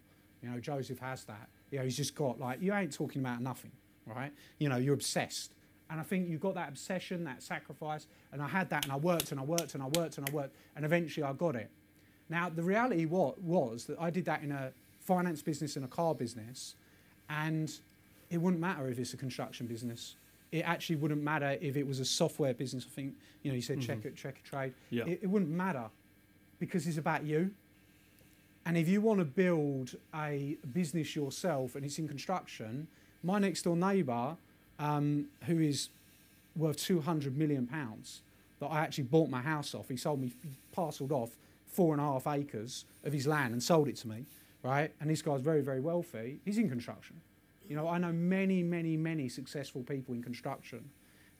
You know, Joseph has that. You know, he's just got like, you ain't talking about nothing, right? You know, you're obsessed. And I think you've got that obsession, that sacrifice. And I had that and I worked and I worked and I worked and I worked. And eventually I got it. Now, the reality wa- was that I did that in a finance business and a car business. And it wouldn't matter if it's a construction business. It actually wouldn't matter if it was a software business. I think, you know, you said mm-hmm. check it, check a trade. Yeah. It, it wouldn't matter because it's about you. And if you want to build a business yourself and it's in construction, my next door neighbour, um, who is worth 200 million pounds, that I actually bought my house off, he sold me, he parcelled off four and a half acres of his land and sold it to me, right? And this guy's very, very wealthy. He's in construction. You know, I know many, many, many successful people in construction.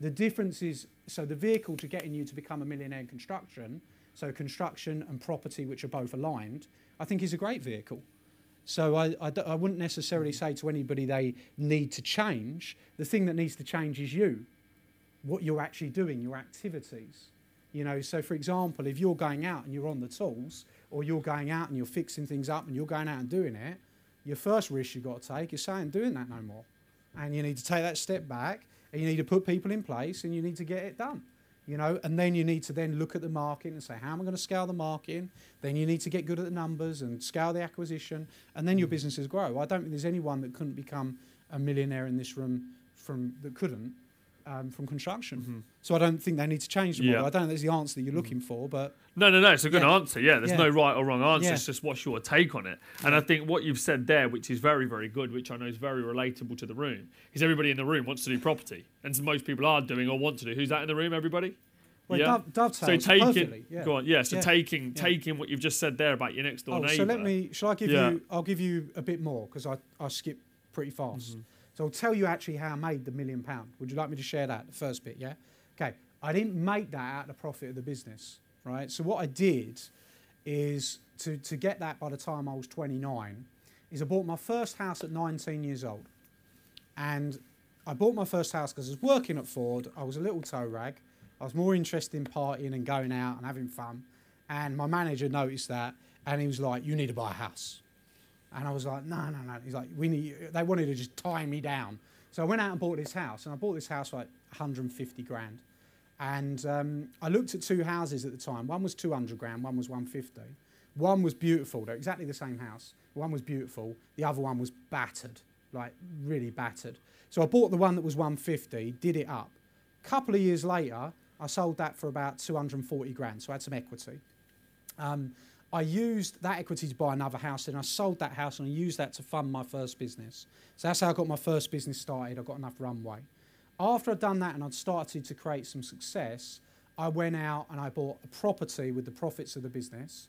The difference is so the vehicle to getting you to become a millionaire in construction, so construction and property, which are both aligned, I think is a great vehicle. So I, I, d- I wouldn't necessarily mm. say to anybody they need to change. The thing that needs to change is you, what you're actually doing, your activities. You know, so for example, if you're going out and you're on the tools, or you're going out and you're fixing things up and you're going out and doing it, your first risk you've got to take is saying doing that no more. And you need to take that step back and you need to put people in place and you need to get it done. You know, and then you need to then look at the market and say, how am I going to scale the market Then you need to get good at the numbers and scale the acquisition, and then your mm. businesses grow. I don't think there's anyone that couldn't become a millionaire in this room from that couldn't um, from construction. So I don't think they need to change the model. Yeah. I don't think that's the answer that you're looking for, but No, no, no. It's a good Yeah. answer. Yeah, there's Yeah. no right or wrong answer. Yeah. It's just what's your take on it. And I think what you've said there, which is very, very good, which I know is very relatable to the room, is everybody in the room wants to do property, and so most people are doing or want to do. Who's that in the room? Everybody. well, it dove- So taking, perfectly. Yeah. go on, yeah. So Yeah. taking Yeah. taking what you've just said there about your next door Oh, neighbour. so let me. Shall I give Yeah. you? I'll give you a bit more because I I skip pretty fast. Mm-hmm. So I'll tell you actually how I made the million pound. Would you like me to share that? The first bit, yeah. Okay. I didn't make that out of the profit of the business, right? So what I did is to to get that by the time I was 29, is I bought my first house at 19 years old, and I bought my first house because I was working at Ford. I was a little toe rag. I was more interested in partying and going out and having fun. And my manager noticed that, and he was like, "You need to buy a house." And I was like, "No, no, no." He's like, "We need." They wanted to just tie me down So I went out and bought this house, and I bought this house for like 150 grand. And um, I looked at two houses at the time. One was 200 grand, one was 150. One was beautiful, they're exactly the same house. One was beautiful, the other one was battered, like really battered. So I bought the one that was 150, did it up. Couple of years later, I sold that for about 240 grand, so I had some equity. Um, I used that equity to buy another house, and I sold that house and I used that to fund my first business. So that's how I got my first business started. I got enough runway. After I'd done that and I'd started to create some success, I went out and I bought a property with the profits of the business.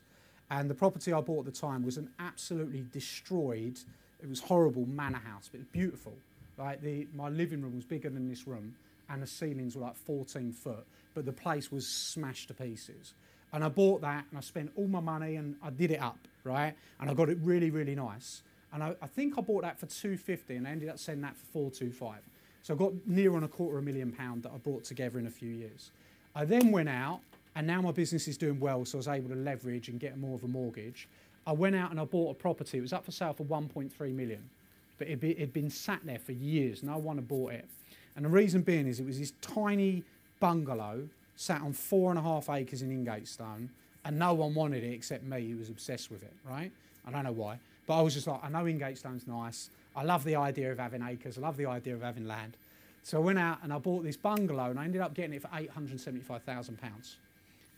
And the property I bought at the time was an absolutely destroyed, it was horrible manor house, but it was beautiful. Like the, my living room was bigger than this room, and the ceilings were like 14 foot, but the place was smashed to pieces. And I bought that and I spent all my money and I did it up, right? And I got it really, really nice. And I, I think I bought that for 250 and I ended up selling that for 425. So I got near on a quarter of a million pound that I brought together in a few years. I then went out and now my business is doing well, so I was able to leverage and get more of a mortgage. I went out and I bought a property. It was up for sale for 1.3 million, but it had been sat there for years. No one had bought it. And the reason being is it was this tiny bungalow sat on four and a half acres in Ingatestone, and no one wanted it except me, who was obsessed with it, right? I don't know why. But I was just like, I know Ingatestone's nice. I love the idea of having acres. I love the idea of having land. So I went out and I bought this bungalow, and I ended up getting it for £875,000.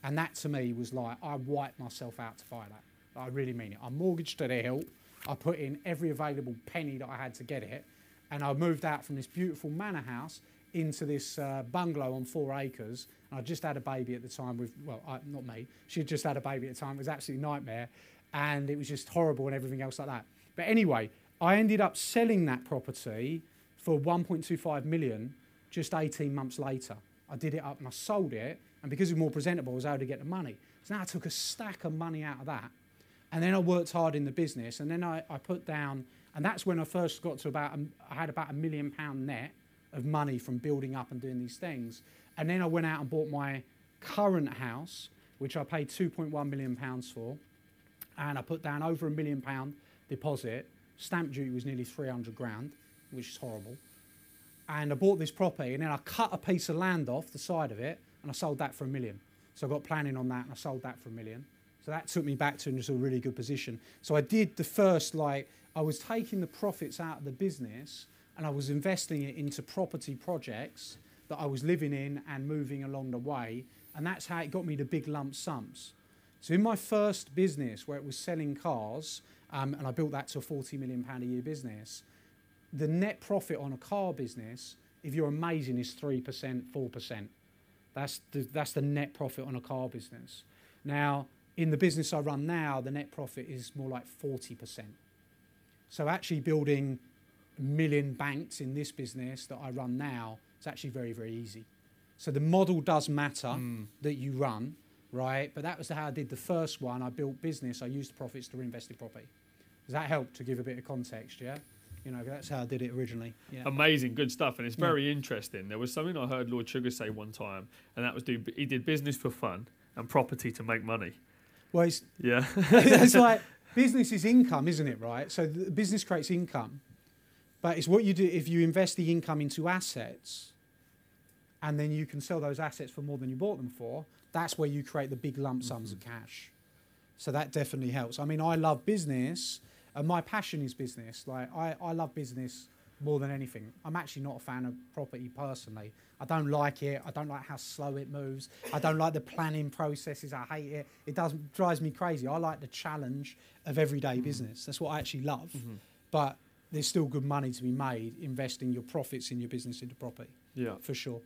And that to me was like, I wiped myself out to buy that. I really mean it. I mortgaged to the hilt. I put in every available penny that I had to get it. And I moved out from this beautiful manor house into this uh, bungalow on four acres. And I just had a baby at the time with, well, I, not me. She had just had a baby at the time. It was absolutely nightmare. And it was just horrible and everything else like that. But anyway, I ended up selling that property for 1.25 million just 18 months later. I did it up and I sold it. And because it was more presentable, I was able to get the money. So now I took a stack of money out of that. And then I worked hard in the business. And then I, I put down, and that's when I first got to about, I had about a million pound net of money from building up and doing these things. And then I went out and bought my current house, which I paid 2.1 million pounds for, and I put down over a million pound deposit. Stamp duty was nearly 300 grand, which is horrible. And I bought this property, and then I cut a piece of land off the side of it, and I sold that for a million. So I got planning on that, and I sold that for a million. So that took me back to just a really good position. So I did the first like I was taking the profits out of the business and I was investing it into property projects that I was living in and moving along the way. And that's how it got me the big lump sums. So in my first business, where it was selling cars, um, and I built that to a 40 million pound a year business, the net profit on a car business, if you're amazing, is 3%, 4%. That's the, that's the net profit on a car business. Now, in the business I run now, the net profit is more like 40%. So actually building million banks in this business that I run now, it's actually very, very easy. So the model does matter mm. that you run, right? But that was how I did the first one. I built business. I used the profits to reinvest in property. Does that help to give a bit of context? Yeah. You know, that's how I did it originally. Yeah. Amazing, good stuff, and it's very yeah. interesting. There was something I heard Lord Sugar say one time, and that was do he did business for fun and property to make money. Well, it's, yeah, (laughs) it's like (laughs) business is income, isn't it? Right. So the business creates income, but it's what you do if you invest the income into assets and then you can sell those assets for more than you bought them for, that's where you create the big lump sums mm-hmm. of cash. So that definitely helps. I mean, I love business and my passion is business. Like I, I love business more than anything. I'm actually not a fan of property personally. I don't like it. I don't like how slow it moves. I don't like the planning processes. I hate it. It does drives me crazy. I like the challenge of everyday mm. business. That's what I actually love. Mm-hmm. But there's still good money to be made investing your profits in your business into property. Yeah, for sure.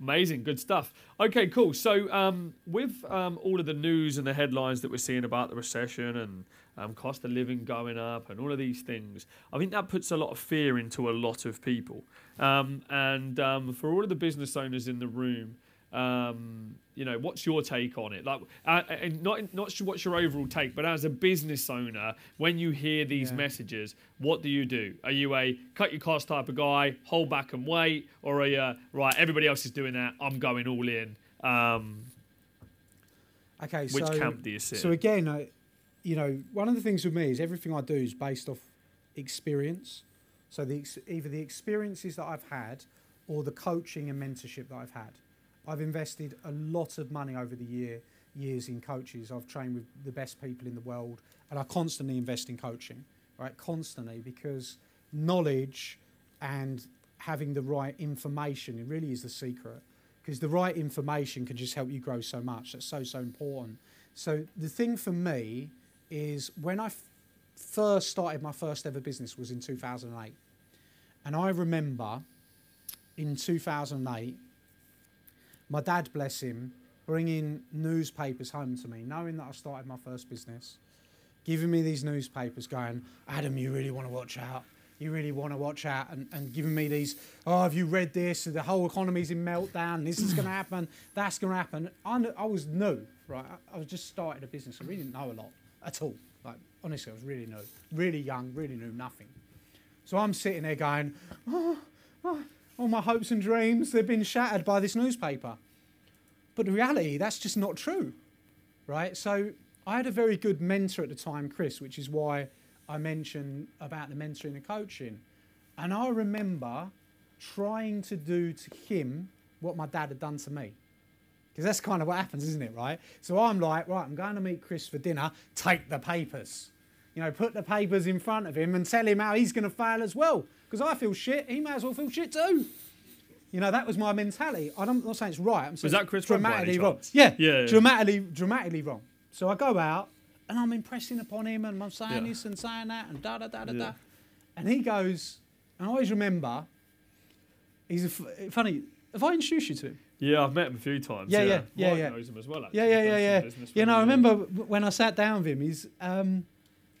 Amazing, good stuff. Okay, cool. So, um, with um, all of the news and the headlines that we're seeing about the recession and um, cost of living going up and all of these things, I think that puts a lot of fear into a lot of people. Um, and um, for all of the business owners in the room, um, you know, what's your take on it? Like, uh, and not not what's your overall take, but as a business owner, when you hear these yeah. messages, what do you do? Are you a cut your cost type of guy, hold back and wait, or are you right? Everybody else is doing that. I'm going all in. Um, okay, which so, camp do you sit? So again, I, you know, one of the things with me is everything I do is based off experience. So the either the experiences that I've had or the coaching and mentorship that I've had. I've invested a lot of money over the year years in coaches. I've trained with the best people in the world, and I constantly invest in coaching, right? Constantly because knowledge and having the right information it really is the secret. Because the right information can just help you grow so much. That's so so important. So the thing for me is when I f- first started my first ever business was in 2008, and I remember in 2008, my dad, bless him, bringing newspapers home to me, knowing that I started my first business, giving me these newspapers, going, Adam, you really want to watch out. You really want to watch out, and, and giving me these, oh, have you read this? The whole economy's in meltdown. This is going to happen. That's going to happen. I, I was new, right? I, I was just started a business. I really didn't know a lot at all. Like, honestly, I was really new, really young, really knew nothing. So I'm sitting there going, oh, oh, all my hopes and dreams, they've been shattered by this newspaper. But the reality, that's just not true, right? So I had a very good mentor at the time, Chris, which is why I mentioned about the mentoring and coaching. And I remember trying to do to him what my dad had done to me. Because that's kind of what happens, isn't it, right? So I'm like, right, I'm going to meet Chris for dinner, take the papers. You know, put the papers in front of him and tell him how he's going to fail as well. Because I feel shit, he may as well feel shit too. You know, that was my mentality. I'm not saying it's right. I'm saying that Chris Rock by any dramatically wrong. Yeah, Yeah, yeah. dramatically, dramatically wrong. So I go out and I'm impressing upon him and I'm saying Yeah. this and saying that and da da da da Yeah. da. And he goes, and I always remember, he's a f- funny. Have I introduced you to him? Yeah, I've met him a few times. Yeah, yeah, yeah, Mike yeah. knows him as well. Actually. Yeah, yeah, yeah, yeah. You with know, I remember when I sat down with him, he's, um,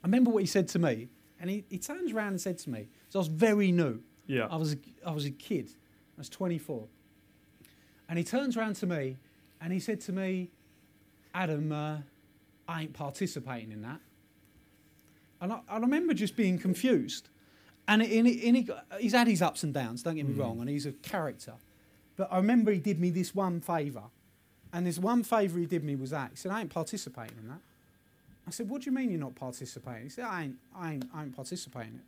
I remember what he said to me, and he, he turns around and said to me, so I was very new. Yeah. I was a, I was a kid. I was 24. And he turns around to me and he said to me, Adam, uh, I ain't participating in that. And I, I remember just being confused. And, it, and, it, and he's had his ups and downs, don't get me wrong, and he's a character. But I remember he did me this one favour. And this one favour he did me was that. He said, I ain't participating in that. I said, What do you mean you're not participating? He said, I ain't, I ain't, I ain't participating in it.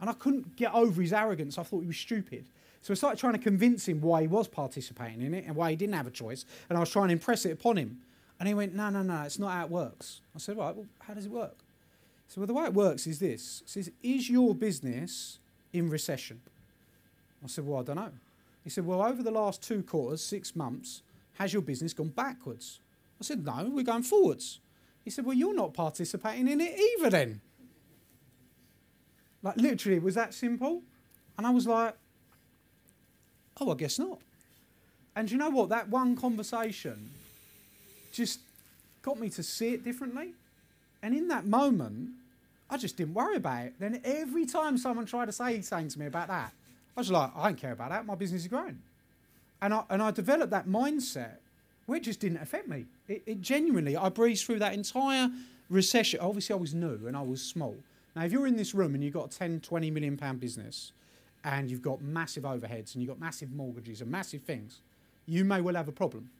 And I couldn't get over his arrogance. I thought he was stupid. So I started trying to convince him why he was participating in it and why he didn't have a choice. And I was trying to impress it upon him. And he went, No, no, no, it's not how it works. I said, Right, well, how does it work? So well, the way it works is this. It says, Is your business in recession? I said, Well, I don't know. He said, Well, over the last two quarters, six months, has your business gone backwards? I said, No, we're going forwards. He said, Well, you're not participating in it either then. Like, literally, it was that simple. And I was like, Oh, I guess not. And you know what? That one conversation just got me to see it differently. And in that moment, I just didn't worry about it. Then every time someone tried to say something to me about that, I was like, I don't care about that. My business is growing. And I, and I developed that mindset where it just didn't affect me. It, it genuinely, I breezed through that entire recession. Obviously, I was new and I was small. Now, if you're in this room and you've got a 10, 20 million pound business and you've got massive overheads and you've got massive mortgages and massive things, you may well have a problem.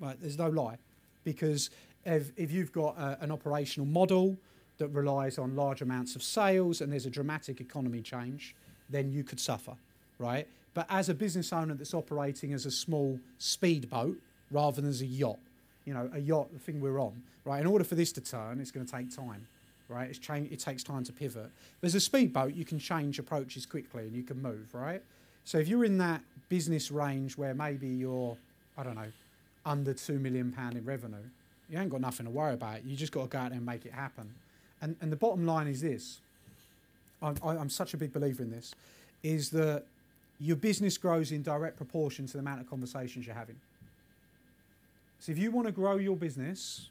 Right? There's no lie. Because if, if you've got a, an operational model that relies on large amounts of sales and there's a dramatic economy change, then you could suffer, right? But as a business owner that's operating as a small speedboat rather than as a yacht, you know, a yacht, the thing we're on, right? In order for this to turn, it's going to take time, right? It's change, it takes time to pivot. But as a speedboat, you can change approaches quickly and you can move, right? So if you're in that business range where maybe you're, I don't know, under two million pound in revenue, you ain't got nothing to worry about. You just got to go out there and make it happen. And and the bottom line is this. I'm, I- I'm such a big believer in this, is that your business grows in direct proportion to the amount of conversations you're having. So if you want to grow your business,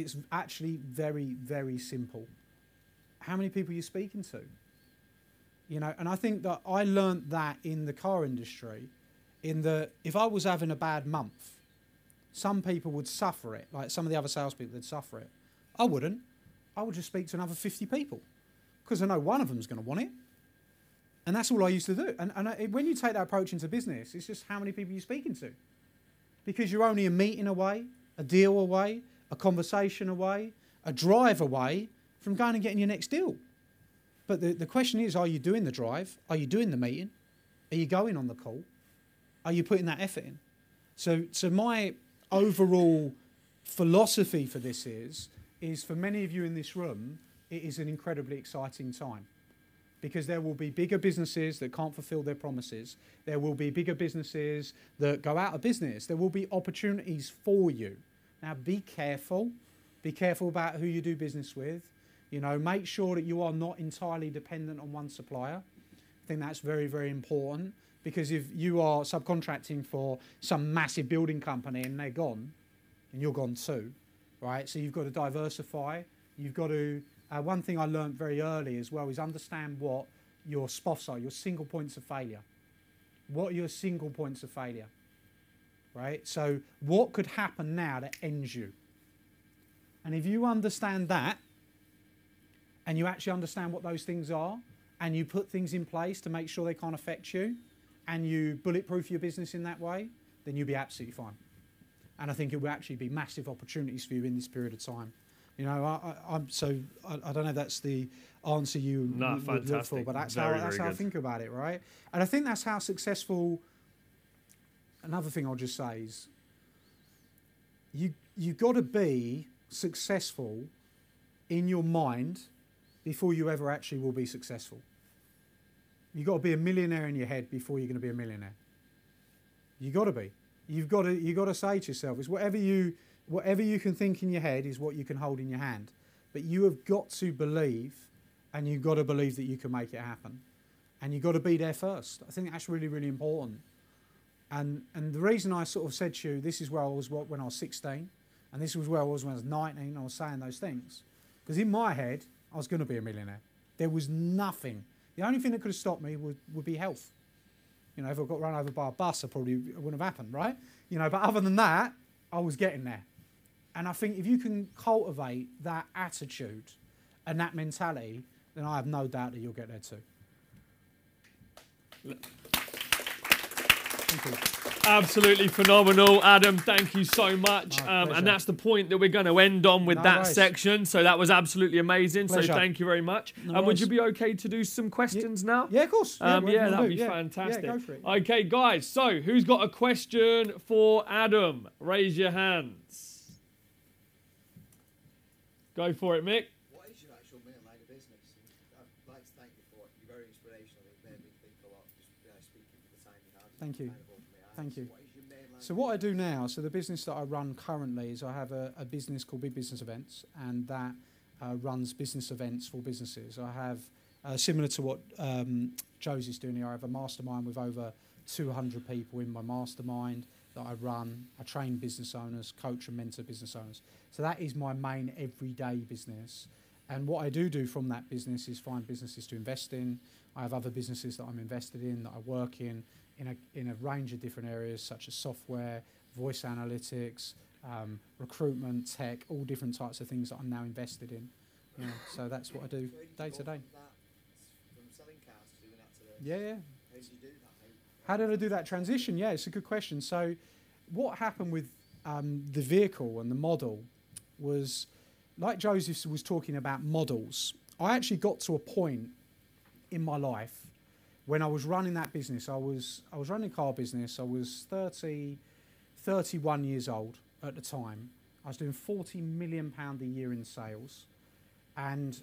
it's actually very, very simple. How many people are you speaking to? You know, and I think that I learnt that in the car industry, in that if I was having a bad month, some people would suffer it, like some of the other salespeople would suffer it. I wouldn't. I would just speak to another 50 people because I know one of them's going to want it. And that's all I used to do. And, and I, when you take that approach into business, it's just how many people you're speaking to. Because you're only a meeting away, a deal away, a conversation away, a drive away from going and getting your next deal. But the, the question is, are you doing the drive? Are you doing the meeting? Are you going on the call? Are you putting that effort in? So, so my overall philosophy for this is, is for many of you in this room, it is an incredibly exciting time because there will be bigger businesses that can't fulfill their promises. There will be bigger businesses that go out of business. There will be opportunities for you. Now, be careful. Be careful about who you do business with. You know, make sure that you are not entirely dependent on one supplier. I think that's very, very important because if you are subcontracting for some massive building company and they're gone, and you're gone too, right? So you've got to diversify. You've got to. Uh, one thing I learned very early as well is understand what your spots are, your single points of failure. What are your single points of failure? Right? So, what could happen now that ends you? And if you understand that, and you actually understand what those things are, and you put things in place to make sure they can't affect you, and you bulletproof your business in that way, then you'll be absolutely fine. And I think it will actually be massive opportunities for you in this period of time. You know, I, I'm so I, I, don't know if that's the answer you no, would, would look for, but that's very, how that's how good. I think about it, right? And I think that's how successful. Another thing I'll just say is, you you've got to be successful in your mind before you ever actually will be successful. You've got to be a millionaire in your head before you're going to be a millionaire. You've got to be. You've got to you've got to say to yourself, it's whatever you whatever you can think in your head is what you can hold in your hand. But you have got to believe, and you've got to believe that you can make it happen. And you've got to be there first. I think that's really, really important. And, and the reason I sort of said to you, this is where I was when I was 16, and this was where I was when I was 19, I was saying those things. Because in my head, I was going to be a millionaire. There was nothing. The only thing that could have stopped me would, would be health. You know, if I got run over by a bus, I probably it wouldn't have happened, right? You know, but other than that, I was getting there. And I think if you can cultivate that attitude and that mentality, then I have no doubt that you'll get there too. You. Absolutely phenomenal, Adam. Thank you so much. Um, and that's the point that we're going to end on with No that worries. section. So that was absolutely amazing. Pleasure. So thank you very much. No and would you be okay to do some questions now? Yeah, of course. Um, whatever yeah, that'd be. Yeah. fantastic. Yeah, go for it. Okay, guys. So, who's got a question for Adam? Raise your hands. Go for it, Mick. What is your actual main line of business? And I'd like to thank you for it. You're very inspirational. It made me think a lot. Just uh, speaking for the time you have. Thank you. Thank you. So what I do now, so the business that I run currently is I have a, a business called Big Business Events, and that uh, runs business events for businesses. I have uh, similar to what um, Josie's doing here. I have a mastermind with over 200 people in my mastermind that I run. I train business owners, coach and mentor business owners. So that is my main everyday business. And what I do do from that business is find businesses to invest in. I have other businesses that I'm invested in that I work in in a, in a range of different areas such as software, voice analytics, um, recruitment, tech, all different types of things that I'm now invested in. Yeah, so that's what I do Where did you day to day. From, that, from selling cars to doing that to this? Yeah, yeah. How did you do that? How, How did I do that transition? Yeah, it's a good question. So, what happened with um, the vehicle and the model was, like Joseph was talking about models. I actually got to a point in my life when I was running that business. I was I was running a car business. I was 30, 31 years old at the time. I was doing 40 million pound a year in sales, and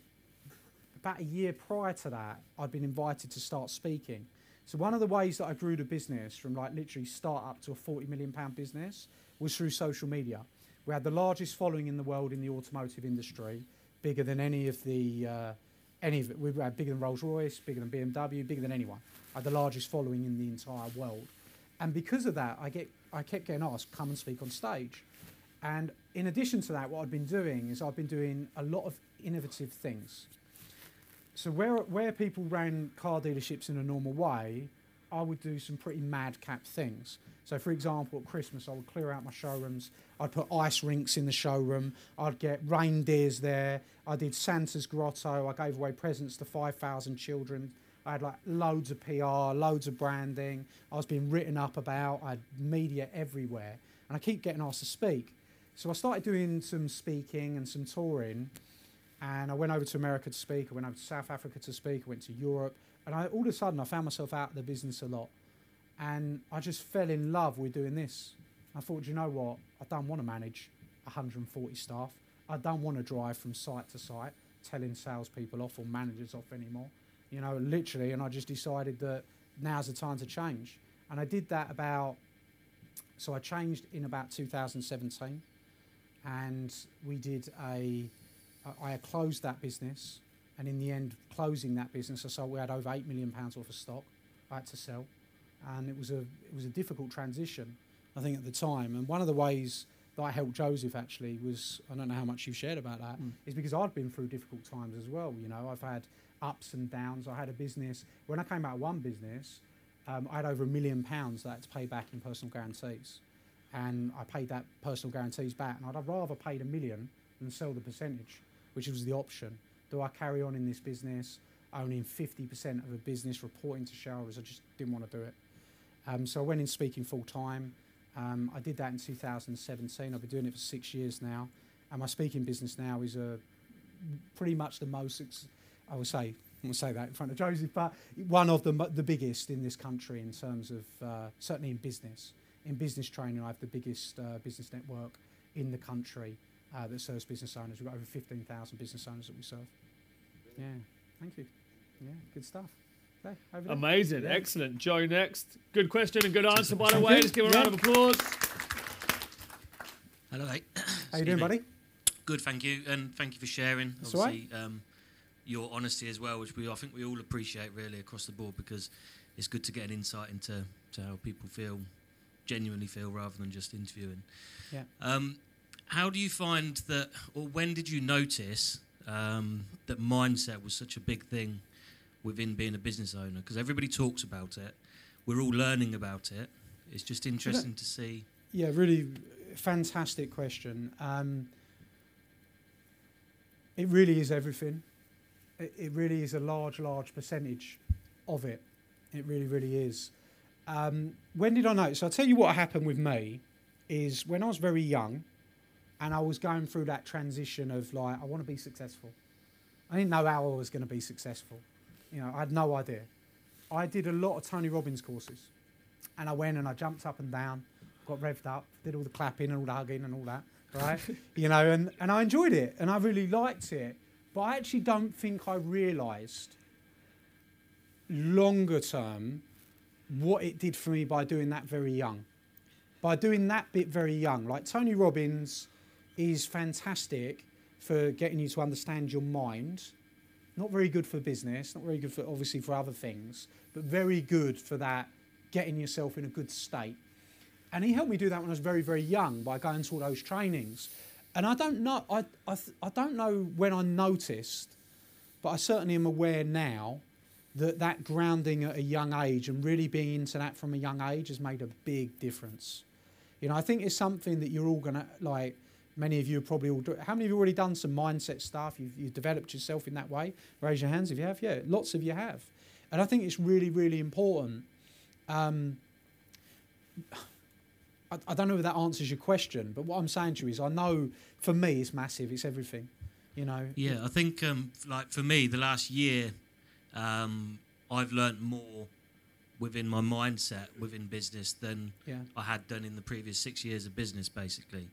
about a year prior to that, I'd been invited to start speaking. So one of the ways that I grew the business from like literally start up to a 40 million pound business was through social media. We had the largest following in the world in the automotive industry, bigger than any of the uh, any of it. We had bigger than Rolls Royce, bigger than BMW, bigger than anyone. I had the largest following in the entire world, and because of that, I get I kept getting asked come and speak on stage. And in addition to that, what I've been doing is I've been doing a lot of innovative things. So where where people ran car dealerships in a normal way, I would do some pretty madcap things. So for example, at Christmas, I would clear out my showrooms. I'd put ice rinks in the showroom. I'd get reindeers there. I did Santa's grotto. I gave away presents to 5,000 children. I had like loads of PR, loads of branding. I was being written up about. I had media everywhere, and I keep getting asked to speak. So I started doing some speaking and some touring, And I went over to America to speak. I went over to South Africa to speak. I went to Europe. And I, all of a sudden, I found myself out of the business a lot. And I just fell in love with doing this. I thought, "Do you know what? I don't want to manage 140 staff. I don't want to drive from site to site telling salespeople off or managers off anymore. You know, literally. And I just decided that now's the time to change. And I did that about, so I changed in about 2017. And we did a, I- closed that business. And in the end, closing that business, I sold, we had over £8 million pounds worth of stock I had to sell. And it was a, it was a difficult transition, I think, at the time. And one of the ways that I helped Joseph actually was, I don't know how much you've shared about that, is because I'd been through difficult times as well. You know, I've had ups and downs. I had a business, when I came out of one business, um, I had over a million pounds that I had to pay back in personal guarantees. And I paid that personal guarantees back. And I'd have rather paid a million than sell the percentage, which was the option. Do I carry on in this business, owning 50% of a business, reporting to shareholders? I just didn't want to do it. Um, so I went in speaking full time. Um, I did that in 2017. I've been doing it for six years now. And my speaking business now is a, pretty much the most, I would say, going to say that in front of Joseph, but one of the, the biggest in this country in terms of, uh, certainly in business. In business training, I have the biggest uh, business network in the country uh, that serves business owners. We've got over 15,000 business owners that we serve. Yeah, thank you. Yeah, good stuff. Okay, over. Amazing, Yeah. excellent. Joe next. Good question and good answer, by the way. you. Let's give a Yeah. round of applause. Hello, mate. (clears throat) How you doing, me. buddy? Good, thank you, and thank you for sharing. That's all right. Obviously, um, your honesty as well, which we I think we all appreciate really across the board because it's good to get an insight into to how people feel, genuinely feel, rather than just interviewing. Yeah. Um, how do you find that, or when did you notice um, that mindset was such a big thing within being a business owner? Because everybody talks about it, we're all learning about it. It's just interesting to see. Yeah, really fantastic question. Um, it really is everything. It, it really is a large, large percentage of it. It really, really is. Um, when did I notice? I'll tell you what happened with me is when I was very young and I was going through that transition of like, I want to be successful. I didn't know how I was going to be successful. You know, I had no idea. I did a lot of Tony Robbins courses and I went and I jumped up and down, got revved up, did all the clapping and all the hugging and all that, right? (laughs) you know, and, and I enjoyed it and I really liked it. But I actually don't think I realised longer term what it did for me by doing that very young. By doing that bit very young. Like Tony Robbins is fantastic for getting you to understand your mind. Not very good for business, not very good for obviously for other things, but very good for that getting yourself in a good state. And he helped me do that when I was very, very young by going to all those trainings. And I don't know, I, I, I don't know when I noticed, but I certainly am aware now that that grounding at a young age and really being into that from a young age has made a big difference. You know, I think it's something that you're all gonna like. Many of you probably all. Do, how many of you already done some mindset stuff? You've, you've developed yourself in that way. Raise your hands if you have. Yeah, lots of you have, and I think it's really, really important. Um, I, I don't know if that answers your question, but what I'm saying to you is, I know for me it's massive. It's everything. You know. Yeah, I think um, like for me, the last year, um, I've learned more within my mindset within business than Yeah. I had done in the previous six years of business, basically.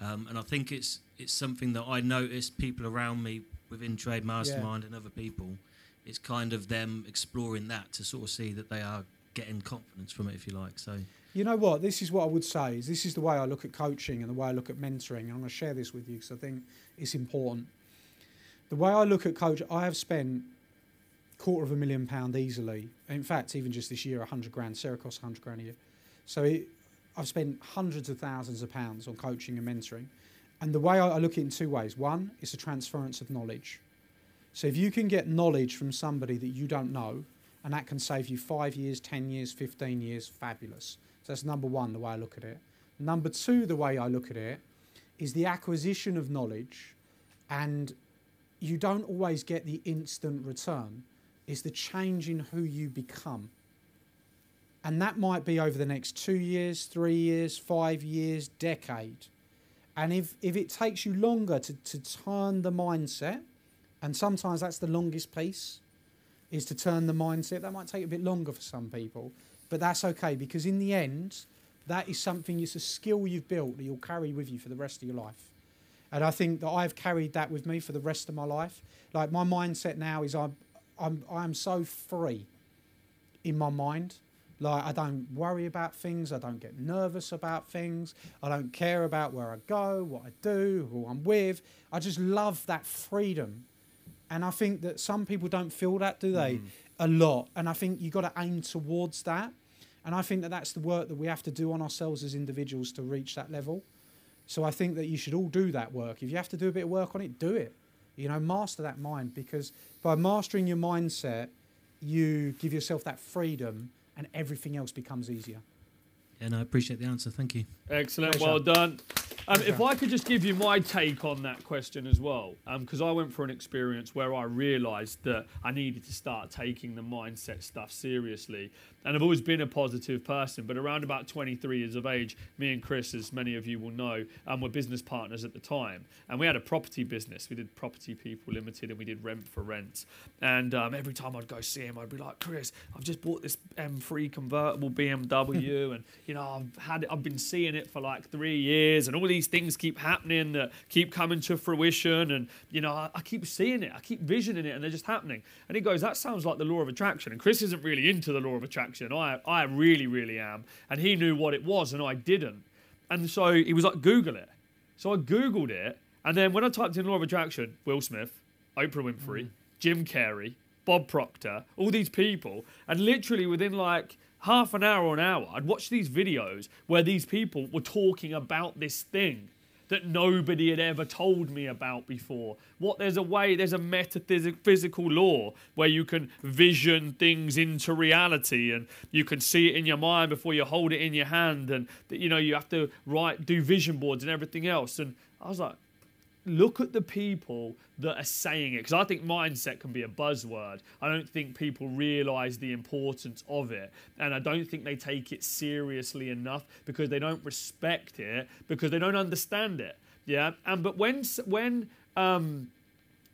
Um, and I think it's it's something that I noticed people around me within Trade Mastermind and other people. It's kind of them exploring that to sort of see that they are getting confidence from it, if you like. So You know what? This is what I would say. Is this is the way I look at coaching and the way I look at mentoring, and I'm going to share this with you because I think it's important. The way I look at coach, I have spent quarter of a million pound easily. In fact, even just this year, a hundred grand. Sarah costs a hundred grand a year, so it, I've spent hundreds of thousands of pounds on coaching and mentoring. And the way I, look at it in two ways. One, it's a transference of knowledge. So if you can get knowledge from somebody that you don't know, and that can save you five years, 10 years, 15 years, fabulous. So that's number one, the way I look at it. Number two, the way I look at it is the acquisition of knowledge, and you don't always get the instant return, is the change in who you become. And that might be over the next two years, three years, five years, decade. And if, if it takes you longer to, to turn the mindset, And sometimes that's the longest piece, is to turn the mindset. That might take a bit longer for some people, but that's okay because in the end, that is something, it's a skill you've built that you'll carry with you for the rest of your life. And I think that I've carried that with me for the rest of my life. Like my mindset now is I'm, I'm, I'm so free in my mind. Like I don't worry about things. I don't get nervous about things. I don't care about where I go, what I do, who I'm with. I just love that freedom. And I think that some people don't feel that, do they? Mm-hmm. A lot. And I think you've got to aim towards that. And I think that that's the work that we have to do on ourselves as individuals to reach that level. So I think that you should all do that work. If you have to do a bit of work on it, do it. You know, master that mind because by mastering your mindset, you give yourself that freedom and everything else becomes easier. And I appreciate the answer. Thank you. Excellent. Pleasure. Well done. Um, if I could just give you my take on that question as well, because I went for an experience where I realised that I needed to start taking the mindset stuff seriously. And I've always been a positive person, but around about 23 years of age, me and Chris, as many of you will know, um, were business partners at the time. And we had a property business. We did Property People Limited and we did Rent for Rent. And um, every time I'd go see him, I'd be like, Chris, I've just bought this M3 convertible BMW, (laughs) and you know, I've had it, I've been seeing it for like three years, and all these things keep happening that keep coming to fruition, and you know, I, I keep seeing it, I keep visioning it, and they're just happening. And he goes, that sounds like the law of attraction. And Chris isn't really into the law of attraction. I, I really, really am. And he knew what it was, and I didn't. And so he was like, Google it. So I Googled it, and then when I typed in law of attraction, Will Smith, Oprah Winfrey, mm. Jim Carrey, Bob Proctor, all these people, and literally within like half an hour or an hour, I'd watch these videos where these people were talking about this thing that nobody had ever told me about before. What there's a way, there's a metaphysical law where you can vision things into reality and you can see it in your mind before you hold it in your hand and you know you have to write do vision boards and everything else and I was like look at the people that are saying it because I think mindset can be a buzzword. I don't think people realize the importance of it, and I don't think they take it seriously enough because they don't respect it because they don't understand it. Yeah, and but when when um,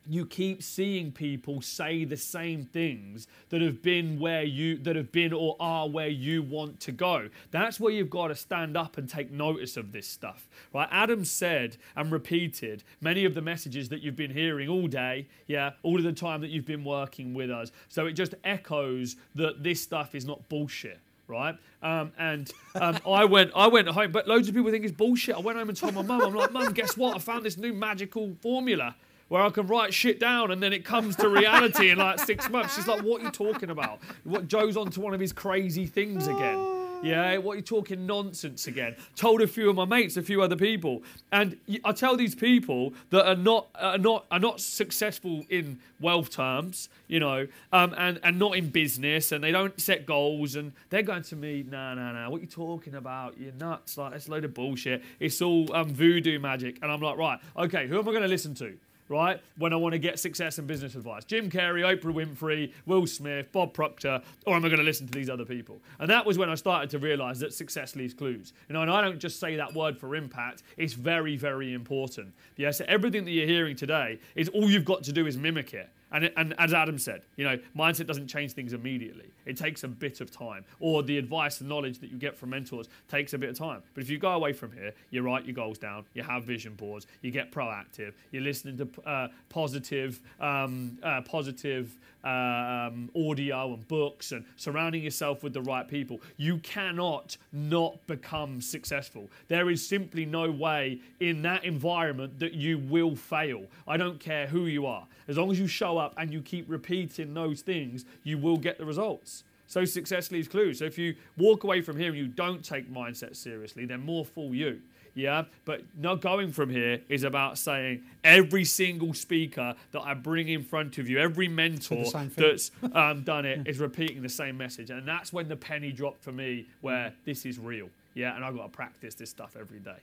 you keep seeing people say the same things that have been where you that have been or are where you want to go that's where you've got to stand up and take notice of this stuff right adam said and repeated many of the messages that you've been hearing all day yeah all of the time that you've been working with us so it just echoes that this stuff is not bullshit right? Um, and um, (laughs) I went, I went home, but loads of people think it's bullshit. I went home and told my mum, I'm like, mum, guess what? I found this new magical formula where I can write shit down and then it comes to reality in like six months. She's like, what are you talking about? What Joe's on to one of his crazy things again. Yeah, what are you talking nonsense again? Told a few of my mates, a few other people, and I tell these people that are not are not are not successful in wealth terms, you know, um, and and not in business, and they don't set goals, and they're going to me, no, no, no, what are you talking about? You're nuts! Like it's a load of bullshit. It's all um, voodoo magic, and I'm like, right, okay, who am I going to listen to? Right? When I want to get success and business advice. Jim Carrey, Oprah Winfrey, Will Smith, Bob Proctor, or am I going to listen to these other people? And that was when I started to realize that success leaves clues. You know, and I don't just say that word for impact, it's very, very important. Yeah, so everything that you're hearing today is all you've got to do is mimic it. And, and as Adam said, you know, mindset doesn't change things immediately. It takes a bit of time. Or the advice and knowledge that you get from mentors takes a bit of time. But if you go away from here, you write your goals down, you have vision boards, you get proactive, you're listening to uh, positive, um, uh, positive um, audio and books, and surrounding yourself with the right people, you cannot not become successful. There is simply no way in that environment that you will fail. I don't care who you are. As long as you show up and you keep repeating those things, you will get the results. So success leaves clues. So if you walk away from here and you don't take mindset seriously, then more fool you. Yeah, but not going from here is about saying every single speaker that I bring in front of you, every mentor that's um, done it is repeating the same message, and that's when the penny dropped for me, where this is real. Yeah, and I've got to practice this stuff every day.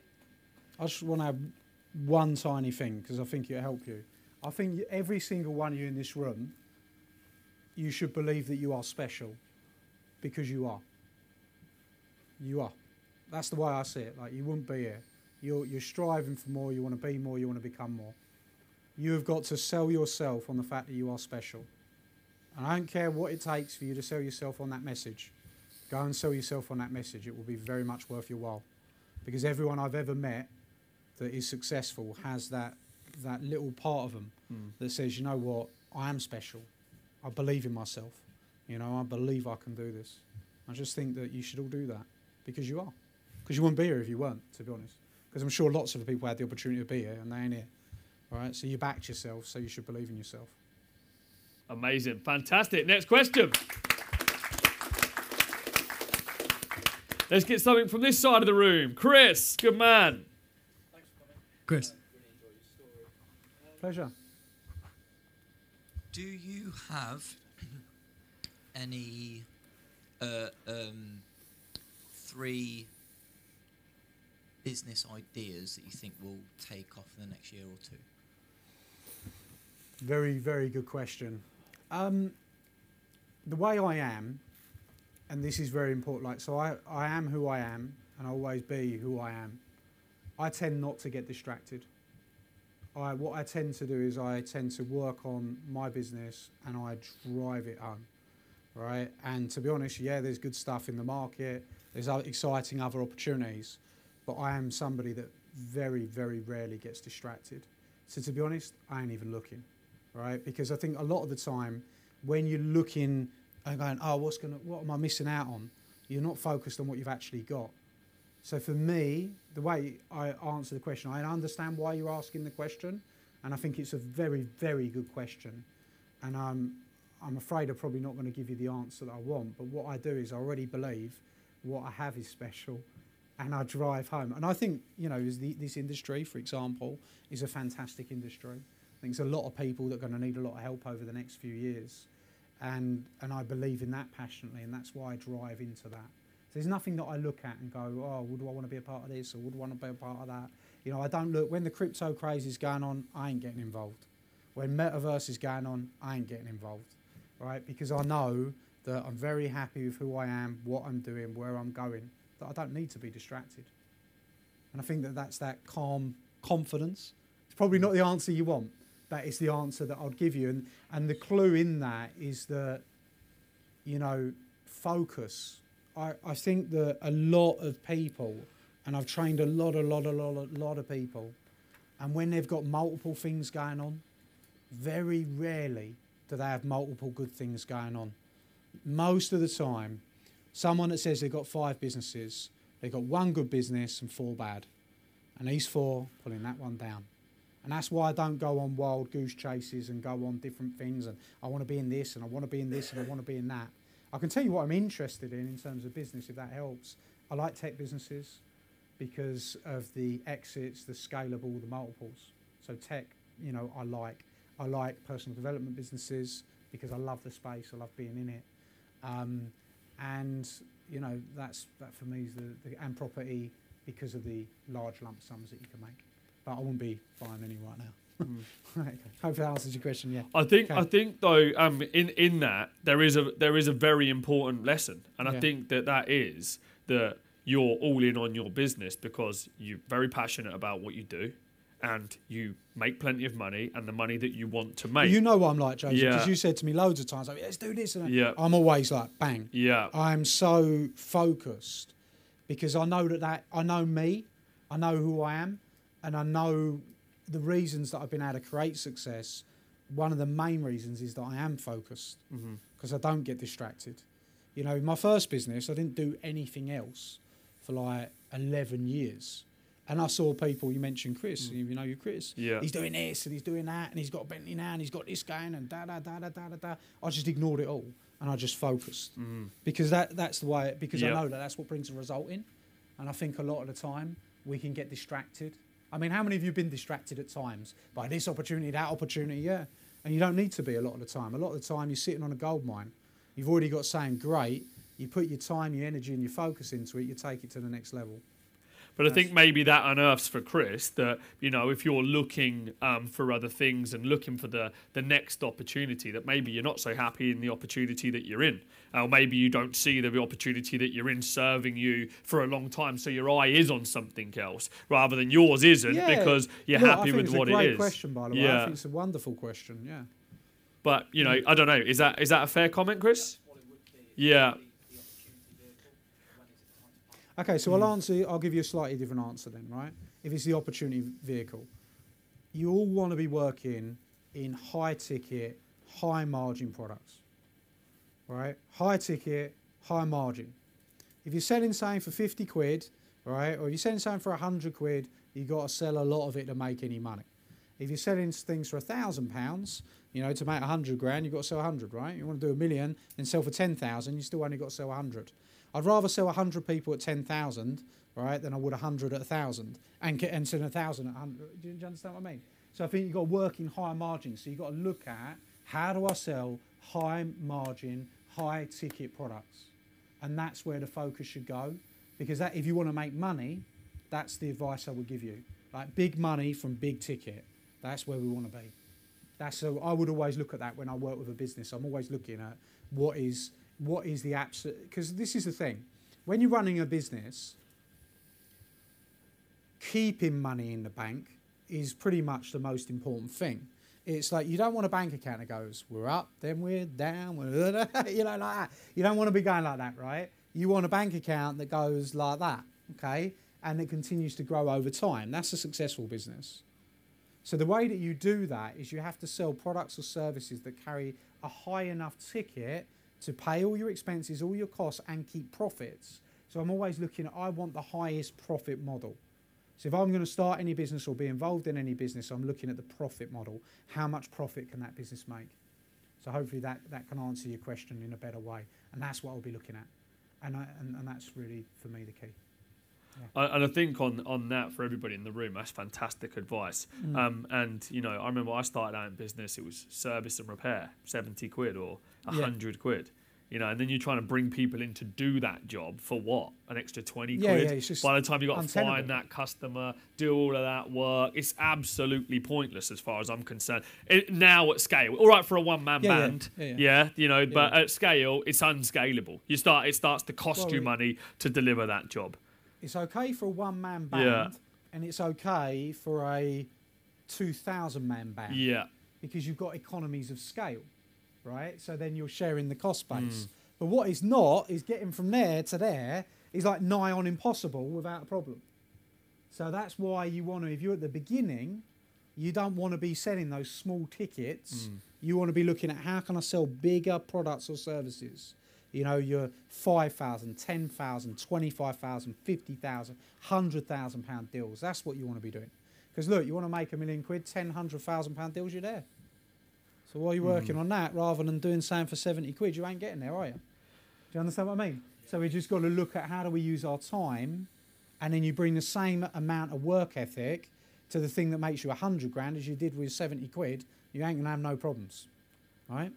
I just want to add one tiny thing because I think it'll help you. I think every single one of you in this room, you should believe that you are special because you are. You are. That's the way I see it. Like you wouldn't be here. You're, you're striving for more. You want to be more. You want to become more. You have got to sell yourself on the fact that you are special. And I don't care what it takes for you to sell yourself on that message. Go and sell yourself on that message. It will be very much worth your while. Because everyone I've ever met that is successful has that, that little part of them hmm. that says, you know what, I am special. I believe in myself. You know, I believe I can do this. I just think that you should all do that because you are. Because you wouldn't be here if you weren't, to be honest. Because I'm sure lots of the people had the opportunity to be here and they ain't here. All right, so you backed yourself, so you should believe in yourself. Amazing. Fantastic. Next question. Let's get something from this side of the room. Chris, good man. Thanks for coming. Chris. Pleasure. Do you have any uh, um, three business ideas that you think will take off in the next year or two? Very, very good question. Um, the way I am, and this is very important, like, so I, I am who I am, and I'll always be who I am. I tend not to get distracted. I, what I tend to do is I tend to work on my business and I drive it on, right? And to be honest, yeah, there's good stuff in the market. There's exciting other opportunities, but I am somebody that very, very rarely gets distracted. So to be honest, I ain't even looking, right? Because I think a lot of the time, when you're looking and going, oh, what's gonna, what am I missing out on? You're not focused on what you've actually got. So for me, the way I answer the question, I understand why you're asking the question, and I think it's a very, very good question. And I'm, I'm afraid I'm probably not going to give you the answer that I want. But what I do is I already believe what I have is special, and I drive home. And I think you know, this industry, for example, is a fantastic industry. I think there's a lot of people that are going to need a lot of help over the next few years, and and I believe in that passionately, and that's why I drive into that. So There's nothing that I look at and go, oh, would I want to be a part of this or would I want to be a part of that? You know, I don't look, when the crypto craze is going on, I ain't getting involved. When metaverse is going on, I ain't getting involved, right? Because I know that I'm very happy with who I am, what I'm doing, where I'm going, that I don't need to be distracted. And I think that that's that calm confidence. It's probably not the answer you want, but it's the answer that I'd give you. And, and the clue in that is that, you know, focus. I, I think that a lot of people, and I've trained a lot, a lot, a lot, a lot of people, and when they've got multiple things going on, very rarely do they have multiple good things going on. Most of the time, someone that says they've got five businesses, they've got one good business and four bad. And these four pulling that one down. And that's why I don't go on wild goose chases and go on different things and I want to be in this and I want to be in this and I want to be in that. I can tell you what I'm interested in in terms of business, if that helps. I like tech businesses because of the exits, the scalable, the multiples. So tech, you know, I like. I like personal development businesses because I love the space. I love being in it. Um, and you know, that's that for me is the, the and property because of the large lump sums that you can make. But I wouldn't be buying any right now. right, okay. Hope that answers your question. Yeah. I think Okay. I think though um in in that there is a there is a very important lesson and I think that that is that you're all in on your business because you're very passionate about what you do and you make plenty of money and the money that you want to make You know what I'm like, Joseph, because Yeah. you said to me loads of times, like, let's do this. And. Yeah. I'm always like, bang. yeah I'm so focused because I know that, that I know me, I know who I am, and I know the reasons that I've been able to create success. One of the main reasons is that I am focused mm-hmm. because I don't get distracted. You know, in my first business, I didn't do anything else for like 11 years. And I mm. saw people, you mentioned Chris, mm. you know, you Chris. Yeah. He's doing this and he's doing that and he's got a Bentley now and he's got this going and da da da da da da da. I just ignored it all and I just focused mm. because that that's the way. Because Yeah. I know that that's what brings a result in, and I think a lot of the time we can get distracted. I mean, how many of you have been distracted at times by this opportunity, that opportunity? Yeah, and you don't need to be a lot of the time. A lot of the time you're sitting on a gold mine. You've already got something great. You put your time, your energy, and your focus into it. You take it to the next level. But I think maybe that unearths for Chris that you know if you're looking um, for other things and looking for the the next opportunity, that maybe you're not so happy in the opportunity that you're in, or maybe you don't see the opportunity that you're in serving you for a long time, so your eye is on something else rather than yours isn't Yeah. because you're Look, I happy think with it's what a great it is. question, by the way. I Yeah. think it's a wonderful question. Yeah. But you know, I don't know. Is that is that a fair comment, Chris? Yeah. Okay, so Hmm. I'll answer. I'll give you a slightly different answer then, right? If it's the opportunity vehicle, you all want to be working in high ticket, high margin products, right? High ticket, high margin. If you're selling something for fifty quid, right, or if you're selling something for hundred quid, you've got to sell a lot of it to make any money. If you're selling things for a thousand pounds, you know, to make a hundred grand, you've got to sell a hundred, right? You want to do a million, then sell for ten thousand, you still only got to sell a hundred. I'd rather sell hundred people at ten thousand, right, than I would hundred at a thousand, and get- and sell a thousand at hundred. Do you understand what I mean? So I think you've got to work in higher margins. So you've got to look at how do I sell high margin, high ticket products, and that's where the focus should go, because that if you want to make money, that's the advice I would give you. Like big money from big ticket. That's where we want to be. That's so I would always look at that when I work with a business. I'm always looking at what is what is the absolute because this is the thing. When you're running a business, keeping money in the bank is pretty much the most important thing. It's like you don't want a bank account that goes, we're up, then we're down, we're (laughs) you know, like that. You don't want to be going like that, right? You want a bank account that goes like that, okay? And it continues to grow over time. That's a successful business. So the way that you do that is you have to sell products or services that carry a high enough ticket to pay all your expenses, all your costs, and keep profits. So I'm always looking at I want the highest profit model. So if I'm going to start any business or be involved in any business, I'm looking at the profit model. How much profit can that business make? So hopefully that, that can answer your question in a better way. And that's what I'll be looking at. And, I, and, and that's really, for me, the key. I- And I think on on that for everybody in the room, that's fantastic advice. Mm. Um, and you know, I remember I started out in business; it was service and repair, seventy quid or Yeah. hundred quid. You know, and then you're trying to bring people in to do that job for what? An extra twenty Yeah, quid. yeah, By the time you got to find that customer, do all of that work, it's absolutely pointless as far as I'm concerned. It, now at scale, all right for a one man Yeah, yeah, band, yeah, yeah. you know, but at scale, it's unscalable. You start, it starts to cost Well, you money to deliver that job. It's okay for a one man band, Yeah. and it's okay for a 2,000 man band. Yeah. because you've got economies of scale, right? So then you're sharing the cost Hmm. base. But what is not is getting from there to there is like nigh on impossible without a problem. So that's why you want to, if you're at the beginning, you don't want to be selling those small tickets. Hmm. You want to be looking at how can I sell bigger products or services. You know, your 5,000, 10,000, 25,000, 50,000, 100,000 pound deals. That's what you want to be doing. Because look, you want to make a million quid, 10, 100,000 pound deals, you're there. So while you're working on that, rather than doing something for 70 quid, you ain't getting there, are you? Do you understand what I mean? So we just got to look at how do we use our time, and then you bring the same amount of work ethic to the thing that makes you 100 grand as you did with 70 quid, you ain't going to have no problems. Right?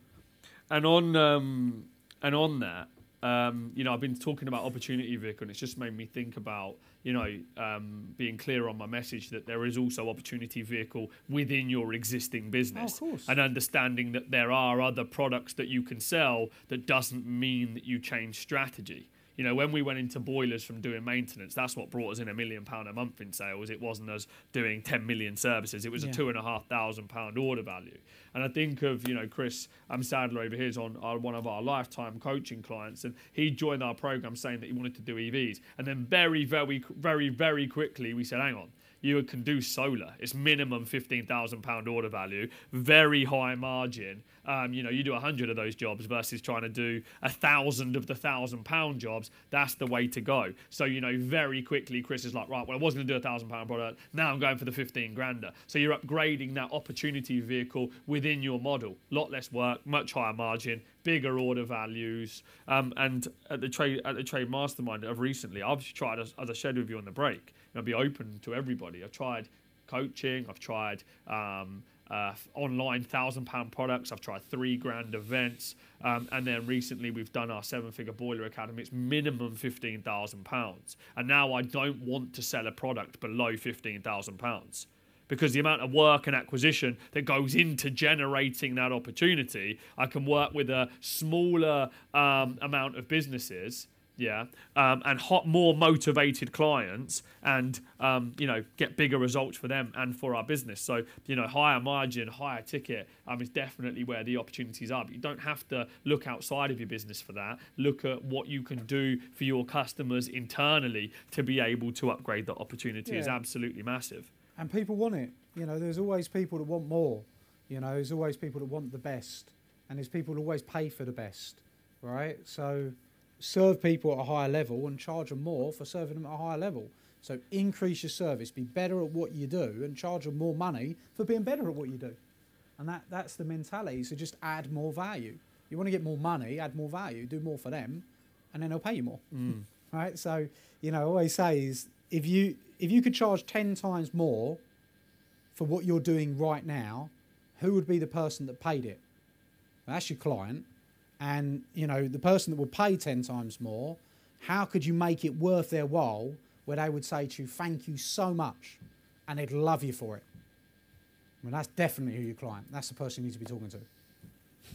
And on um, and on that, um, you know, I've been talking about opportunity vehicle, and it's just made me think about you know um, being clear on my message that there is also opportunity vehicle within your existing business, course. and understanding that there are other products that you can sell that doesn't mean that you change strategy. You know, when we went into boilers from doing maintenance, that's what brought us in a million pound a month in sales. It wasn't us doing 10 million services. It was Yeah. a two and a half thousand pound order value. And I think of, you know, Chris um, Sadler over here is on our, one of our lifetime coaching clients, and he joined our program saying that he wanted to do EVs. And then very, very, very, very quickly we said, hang on, you can do solar. It's minimum fifteen thousand pound order value, very high margin. Um, you know, you do a hundred of those jobs versus trying to do a thousand of the thousand pound jobs. That's the way to go. So you know, very quickly, Chris is like, right, well, I was going to do a thousand pound product. Now I'm going for the fifteen grander. So you're upgrading that opportunity vehicle within your model. Lot less work, much higher margin, bigger order values. Um, and at the trade at the trade mastermind of recently, I've tried as, as I shared with you on the break. Know, be open to everybody. I've tried coaching. I've tried um, uh, online thousand pound products. I've tried three grand events, um, and then recently we've done our seven figure boiler academy. It's minimum fifteen thousand pounds, and now I don't want to sell a product below fifteen thousand pounds because the amount of work and acquisition that goes into generating that opportunity, I can work with a smaller um, amount of businesses. Yeah, um, and hot, more motivated clients, and um, you know, get bigger results for them and for our business. So you know, higher margin, higher ticket um, is definitely where the opportunities are. But you don't have to look outside of your business for that. Look at what you can do for your customers internally to be able to upgrade that opportunity is absolutely massive. and people want it. You know, there's always people that want more. You know, there's always people that want the best, and there's people that always pay for the best, right? So, serve people at a higher level and charge them more for serving them at a higher level. So, increase your service, be better at what you do, and charge them more money for being better at what you do. And that, that's the mentality. So, just add more value. You want to get more money, add more value, do more for them, and then they'll pay you more mm. (laughs) right? So, you know, I always say is if you if you could charge ten times more for what you're doing right now, who would be the person that paid it? That's your client, and you know the person that would pay ten times more. How could you make it worth their while where they would say to you, "Thank you so much," and they'd love you for it? I mean, that's definitely who your client. That's the person you need to be talking to.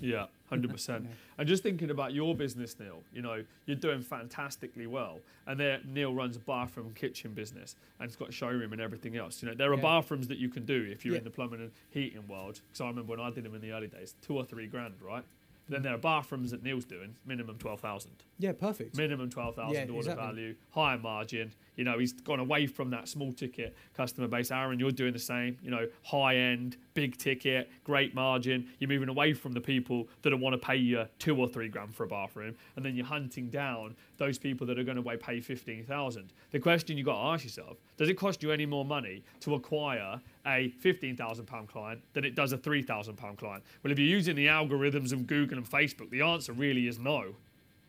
Yeah, hundred percent. (laughs) Yeah. And just thinking about your business, Neil. You know, you're doing fantastically well. And there, Neil runs a bathroom and kitchen business, and it's got a showroom and everything else. You know, there are Yeah. bathrooms that you can do if you're Yeah. in the plumbing and heating world. Because I remember when I did them in the early days, two or three grand, right? Then there are bathrooms that Neil's doing, minimum twelve thousand. Yeah, perfect. Minimum twelve thousand Yeah, order exactly. value, higher margin. You know, he's gone away from that small ticket customer base. Aaron, you're doing the same. You know, high end, big ticket, great margin. You're moving away from the people that want to pay you two or three grand for a bathroom, and then you're hunting down those people that are going to pay fifteen thousand. The question you got to ask yourself: Does it cost you any more money to acquire a fifteen thousand pound client than it does a three thousand pound client? Well, if you're using the algorithms of Google and Facebook, the answer really is no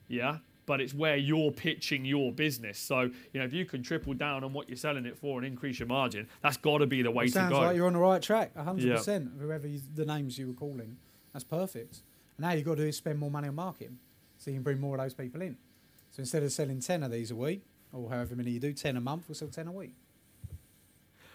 yeah but it's where you're pitching your business so you know if you can triple down on what you're selling it for and increase your margin that's got to be the way to sounds go like you're on the right track, 100%. Whoever you, the names you were calling, that's perfect. And now you've got to do is spend more money on marketing so you can bring more of those people in. So instead of selling 10 of these a week, or however many you do, 10 a month, we'll sell 10 a week.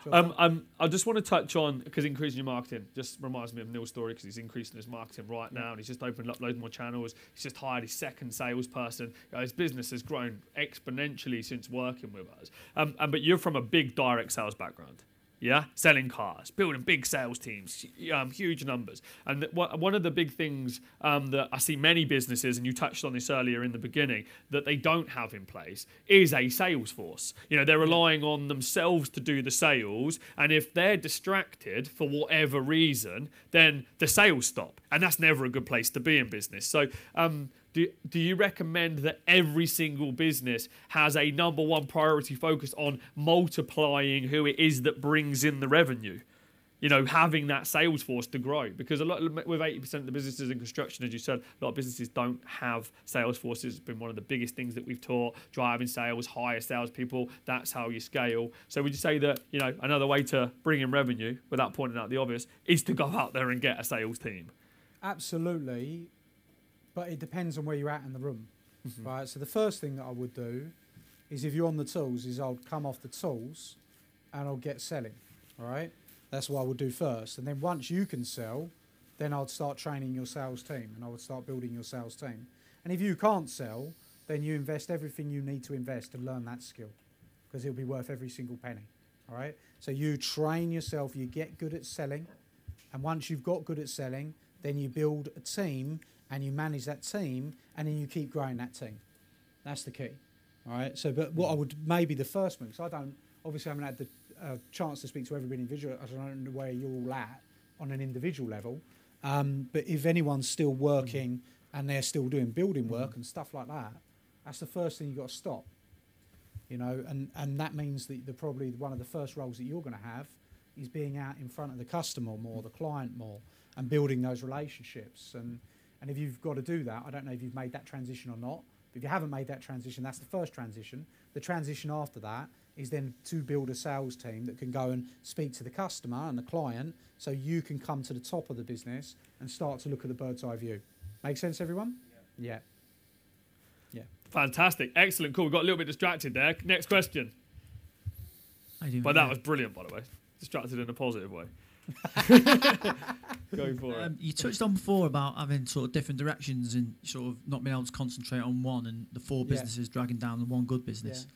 Job um, um, I just want to touch on because increasing your marketing just reminds me of Neil's story because he's increasing his marketing right now and he's just opened up loads more channels. He's just hired his second salesperson. His business has grown exponentially since working with us. Um, and, but you're from a big direct sales background. Yeah, selling cars, building big sales teams, um, huge numbers. And one one of the big things um, that I see many businesses, and you touched on this earlier in the beginning, that they don't have in place is a sales force. You know, they're relying on themselves to do the sales, and if they're distracted for whatever reason, then the sales stop, and that's never a good place to be in business. So. Um, do, do you recommend that every single business has a number one priority focus on multiplying who it is that brings in the revenue? You know, having that sales force to grow because a lot with eighty percent of the businesses in construction, as you said, a lot of businesses don't have sales forces. It's been one of the biggest things that we've taught: driving sales, hire salespeople. That's how you scale. So would you say that you know another way to bring in revenue, without pointing out the obvious, is to go out there and get a sales team? Absolutely, but it depends on where you're at in the room, mm-hmm. right? So the first thing that I would do is if you're on the tools, is I'll come off the tools, and I'll get selling, all right? That's what I would do first, and then once you can sell, then I'd start training your sales team, and I would start building your sales team. And if you can't sell, then you invest everything you need to invest to learn that skill, because it'll be worth every single penny, all right? So you train yourself, you get good at selling, and once you've got good at selling, then you build a team and you manage that team and then you keep growing that team. That's the key. All right. So, but what I would maybe the first move, because I don't, obviously, I haven't had the uh, chance to speak to everybody individual. I don't know where you're all at on an individual level. Um, but if anyone's still working and they're still doing building work and stuff like that, that's the first thing you've got to stop. You know, and, and that means that the probably one of the first roles that you're going to have is being out in front of the customer more, the client more, and building those relationships. And and if you've got to do that, I don't know if you've made that transition or not. But if you haven't made that transition, that's the first transition. The transition after that is then to build a sales team that can go and speak to the customer and the client so you can come to the top of the business and start to look at the bird's eye view. Make sense, everyone? Yeah. Yeah. yeah. Fantastic. Excellent. Cool. We got a little bit distracted there. Next question. How you? But that was brilliant, by the way. Distracted in a positive way. (laughs) Go for it. Um, you touched on before about having sort of different directions and sort of not being able to concentrate on one and the four Yeah. businesses dragging down the one good business.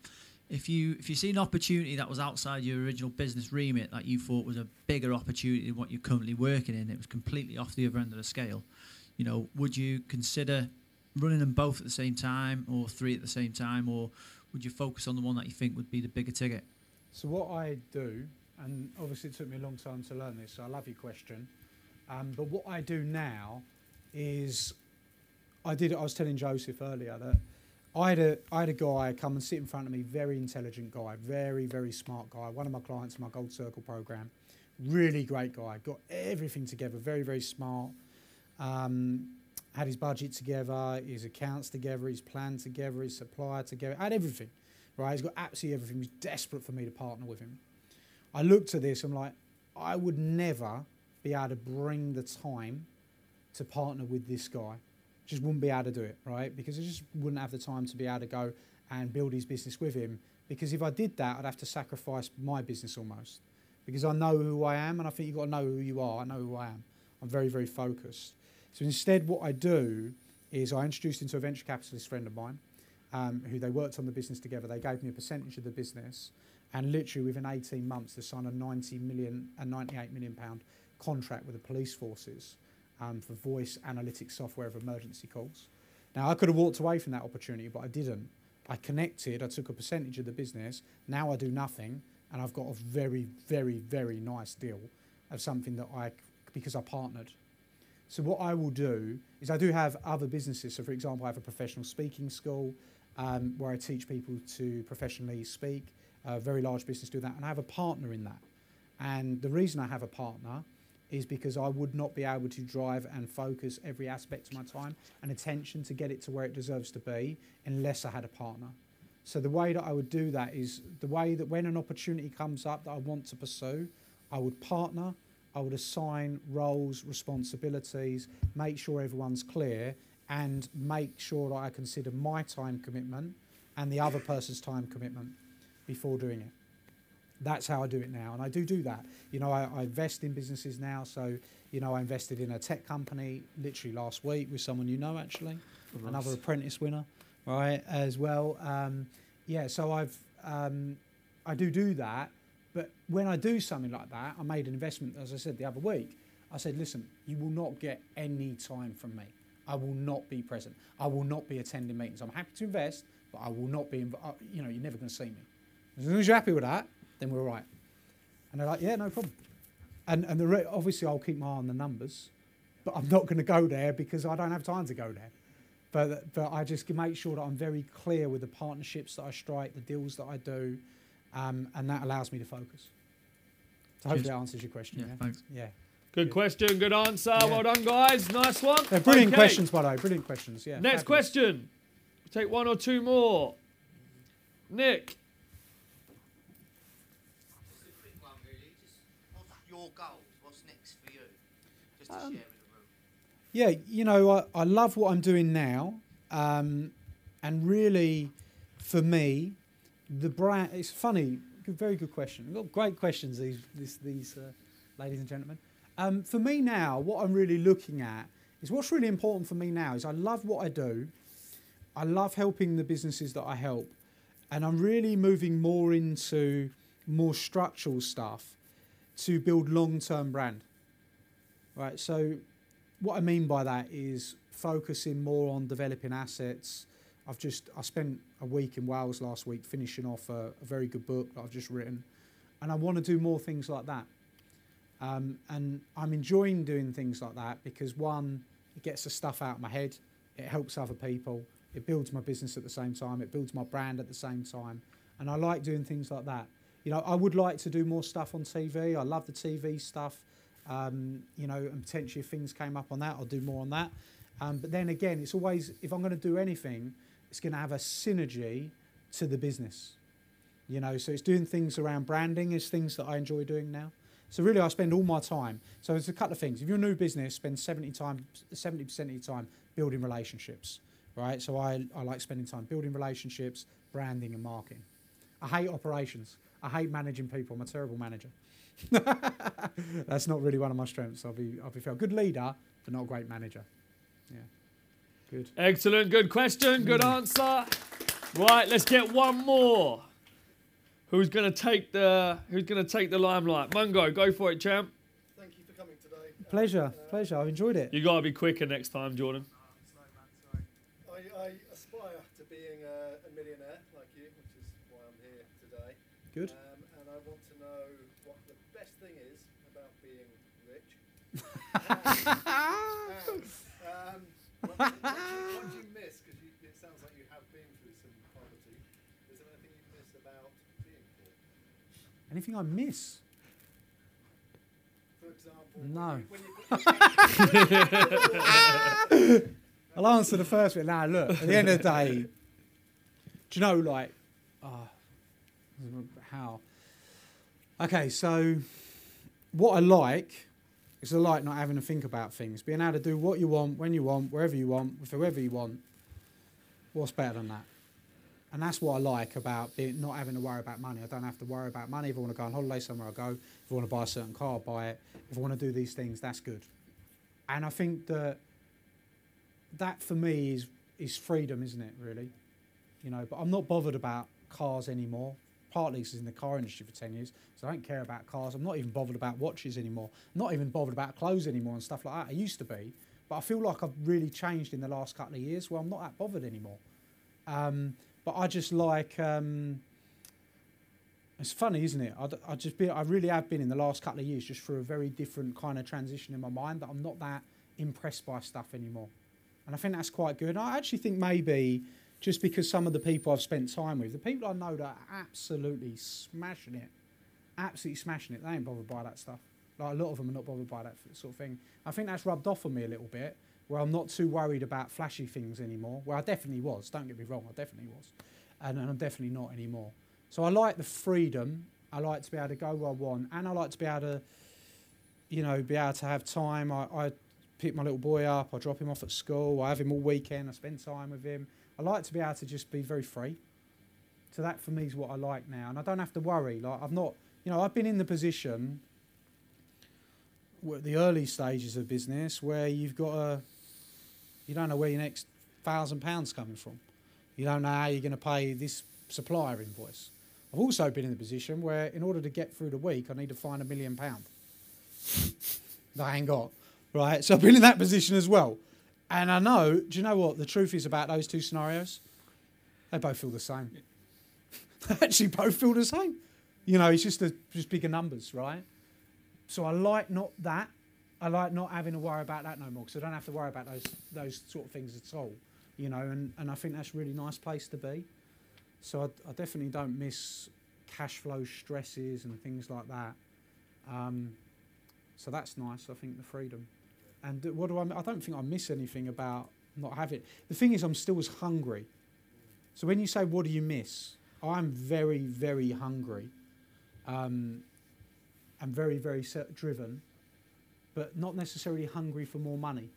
If you if you see an opportunity that was outside your original business remit that you thought was a bigger opportunity than what you're currently working in, it was completely off the other end of the scale. You know, would you consider running them both at the same time, or three at the same time, or would you focus on the one that you think would be the bigger ticket? So what I do, and obviously it took me a long time to learn this, so I love your question. Um, but what I do now is, I did. I was telling Joseph earlier that I had a I had a guy come and sit in front of me, very intelligent guy, very very smart guy. One of my clients in my Gold Circle program, really great guy. Got everything together, very very smart. Um, had his budget together, his accounts together, his plan together, his supplier together, had everything right? He's got absolutely everything. He's desperate for me to partner with him. I looked at this, I'm like, I would never be able to bring the time to partner with this guy. Just wouldn't be able to do it, right? Because I just wouldn't have the time to be able to go and build his business with him. Because if I did that, I'd have to sacrifice my business almost. Because I know who I am, and I think you've got to know who you are. I know who I am. I'm very, very focused. So instead, what I do is I introduced him to a venture capitalist friend of mine um, who they worked on the business together. They gave me a percentage of the business, and literally within 18 months, they signed a 90 million, a 98 million pound contract with the police forces um, for voice analytics software of emergency calls. Now, I could have walked away from that opportunity, but I didn't. I connected. I took a percentage of the business. Now I do nothing, and I've got a very, very, very nice deal of something that I because I partnered. So what I will do is I do have other businesses. So for example, I have a professional speaking school um, where I teach people to professionally speak. A very large business do that, and I have a partner in that. And the reason I have a partner is because I would not be able to drive and focus every aspect of my time and attention to get it to where it deserves to be unless I had a partner. So the way that I would do that is the way that when an opportunity comes up that I want to pursue, I would partner, I would assign roles, responsibilities, make sure everyone's clear, and make sure that I consider my time commitment and the other person's time commitment before doing it. That's how I do it now, and I do do that. You know, I, I invest in businesses now. So, you know, I invested in a tech company literally last week with someone you know, actually, another apprentice winner, right? As well. Um, yeah. So I've um, I do do that, but when I do something like that, I made an investment, as I said the other week. I said, listen, you will not get any time from me. I will not be present. I will not be attending meetings. I'm happy to invest, but I will not be. Inv- uh, you know, you're never going to see me. As long as you're happy with that, then we're all right. And they're like, yeah, no problem. And and the re- obviously I'll keep my eye on the numbers, but I'm not going to go there because I don't have time to go there. But but I just make sure that I'm very clear with the partnerships that I strike, the deals that I do, um, and that allows me to focus. So hopefully Cheers. that answers your question. Yeah, Yeah. thanks. Yeah. Good question. Good answer. Yeah. Well done, guys. Nice one. They're brilliant Okay. questions, by the way. Brilliant questions. Yeah. Next fabulous. question. Take one or two more. Nick. Just a quick one, really. Just what's your goals? What's next for you? Just to Um, share with the room. Yeah, you know, I, I love what I'm doing now. Um, and really, for me, the brand, it's funny, good, very good question. We've got great questions, these, these, these uh, ladies and gentlemen. Um, for me now, what I'm really looking at is what's really important for me now is I love what I do. I love helping the businesses that I help. And I'm really moving more into more structural stuff to build long term brand. Right, so what I mean by that is focusing more on developing assets. I've just I spent a week in Wales last week finishing off a, a very good book that I've just written, and I want to do more things like that. Um, and I'm enjoying doing things like that because one, it gets the stuff out of my head, it helps other people, it builds my business at the same time, it builds my brand at the same time, and I like doing things like that. You know, I would like to do more stuff on TV. I love the TV stuff. Um, you know, and potentially if things came up on that, I'll do more on that. Um, but then again, it's always if I'm going to do anything, it's going to have a synergy to the business. You know, so it's doing things around branding is things that I enjoy doing now. So really, I spend all my time. So there's a couple of things. If you're a new business, spend 70 time, 70% of your time building relationships, right? So I, I like spending time building relationships, branding, and marketing. I hate operations. I hate managing people. I'm a terrible manager. (laughs) That's not really one of my strengths. I'll be, I'll be fair. Good leader, but not a great manager. Yeah. Good. Excellent. Good question. Good hmm. answer. Right, let's get one more. Who's gonna take the Who's gonna take the limelight? Mungo, go for it, champ. Thank you for coming today. Pleasure, pleasure. I've enjoyed it. You gotta be quicker next time, Jordan. Good. Um, and I want to know what the best thing is about being rich. and, (laughs) um, what, what, do you, what do you miss? Because it sounds like you have been through some poverty. Is there anything you miss about being poor? Anything I miss? For example, No. when you, when you, I'll answer the first bit. Now, look, at the end of the day, do you know, like, uh, how? Okay, so what I like is I like not having to think about things, being able to do what you want, when you want, wherever you want, with whoever you want. What's better than that? And that's what I like about being, not having to worry about money. I don't have to worry about money. If I want to go on holiday somewhere, I go. If I want to buy a certain car, I buy it. If I want to do these things, that's good. And I think that that for me is is freedom, isn't it? Really, you know. But I'm not bothered about cars anymore. Partly 'cause I was in the car industry for ten years, so I don't care about cars. I'm not even bothered about watches anymore. I'm not even bothered about clothes anymore and stuff like that. I used to be, but I feel like I've really changed in the last couple of years. Where I'm not that bothered anymore. Um, but I just like. Um, it's funny, isn't it? I, I just been, I really have been in the last couple of years just through a very different kind of transition in my mind that I'm not that impressed by stuff anymore. And I think that's quite good. And I actually think maybe just because some of the people I've spent time with, the people I know that are absolutely smashing it, absolutely smashing it, they ain't bothered by that stuff. Like a lot of them are not bothered by that sort of thing. I think that's rubbed off on me a little bit, where I'm not too worried about flashy things anymore. Where I definitely was. Don't get me wrong, I definitely was, and, and I'm definitely not anymore. So I like the freedom. I like to be able to go where I want, and I like to be able to, you know, be able to have time. I, I pick my little boy up. I drop him off at school. I have him all weekend. I spend time with him. I like to be able to just be very free. So that for me is what I like now, and I don't have to worry. Like I've not, you know, I've been in the position, the early stages of business where you've got a, you don't know where your next thousand pounds coming from. You don't know how you're going to pay this supplier invoice. I've also been in the position where, in order to get through the week, I need to find a million pound (laughs) that I ain't got. Right, so I've been in that position as well, and I know. Do you know what the truth is about those two scenarios? They both feel the same. (laughs) they actually both feel the same. You know, it's just a, just bigger numbers, right? So I like not that. I like not having to worry about that no more because I don't have to worry about those those sort of things at all. You know, and, and I think that's a really nice place to be. So I, I definitely don't miss cash flow stresses and things like that. Um, so that's nice. I think the freedom. And what do I? I don't think I miss anything about not having. The thing is, I'm still as hungry. So when you say what do you miss, I'm very very hungry. Um, I'm very very driven, but not necessarily hungry for more money.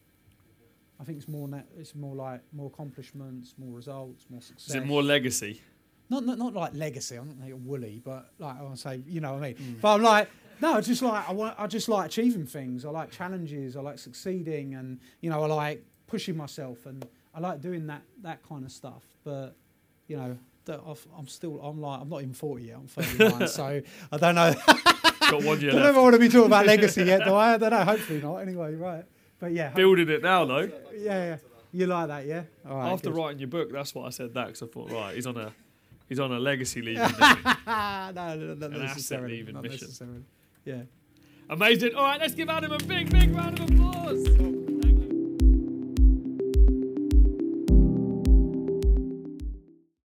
I think it's more it's more like more accomplishments, more results, more success. Is it more legacy? Not, not not like legacy. I'm not like woolly, but like I want to say, you know what I mean. Mm. But I'm like, no, just like I want. I just like achieving things. I like challenges. I like succeeding, and you know, I like pushing myself, and I like doing that that kind of stuff. But you know, I've, I'm still. I'm like, I'm not even 40 yet. I'm 39, (laughs) so I don't know. Got one year (laughs) don't know if left. I want to be talking about legacy yet, do I? I don't know. Hopefully not. Anyway, right. But yeah, Building it now, though. yeah, yeah. You like that, yeah? All right. After good. writing your book, that's what I said that because I thought, right, he's on a he's on a legacy leaving. (laughs) mission. no, no, no, not necessarily. not necessarily. Yeah. Amazing. All right, let's give Adam a big, big round of applause.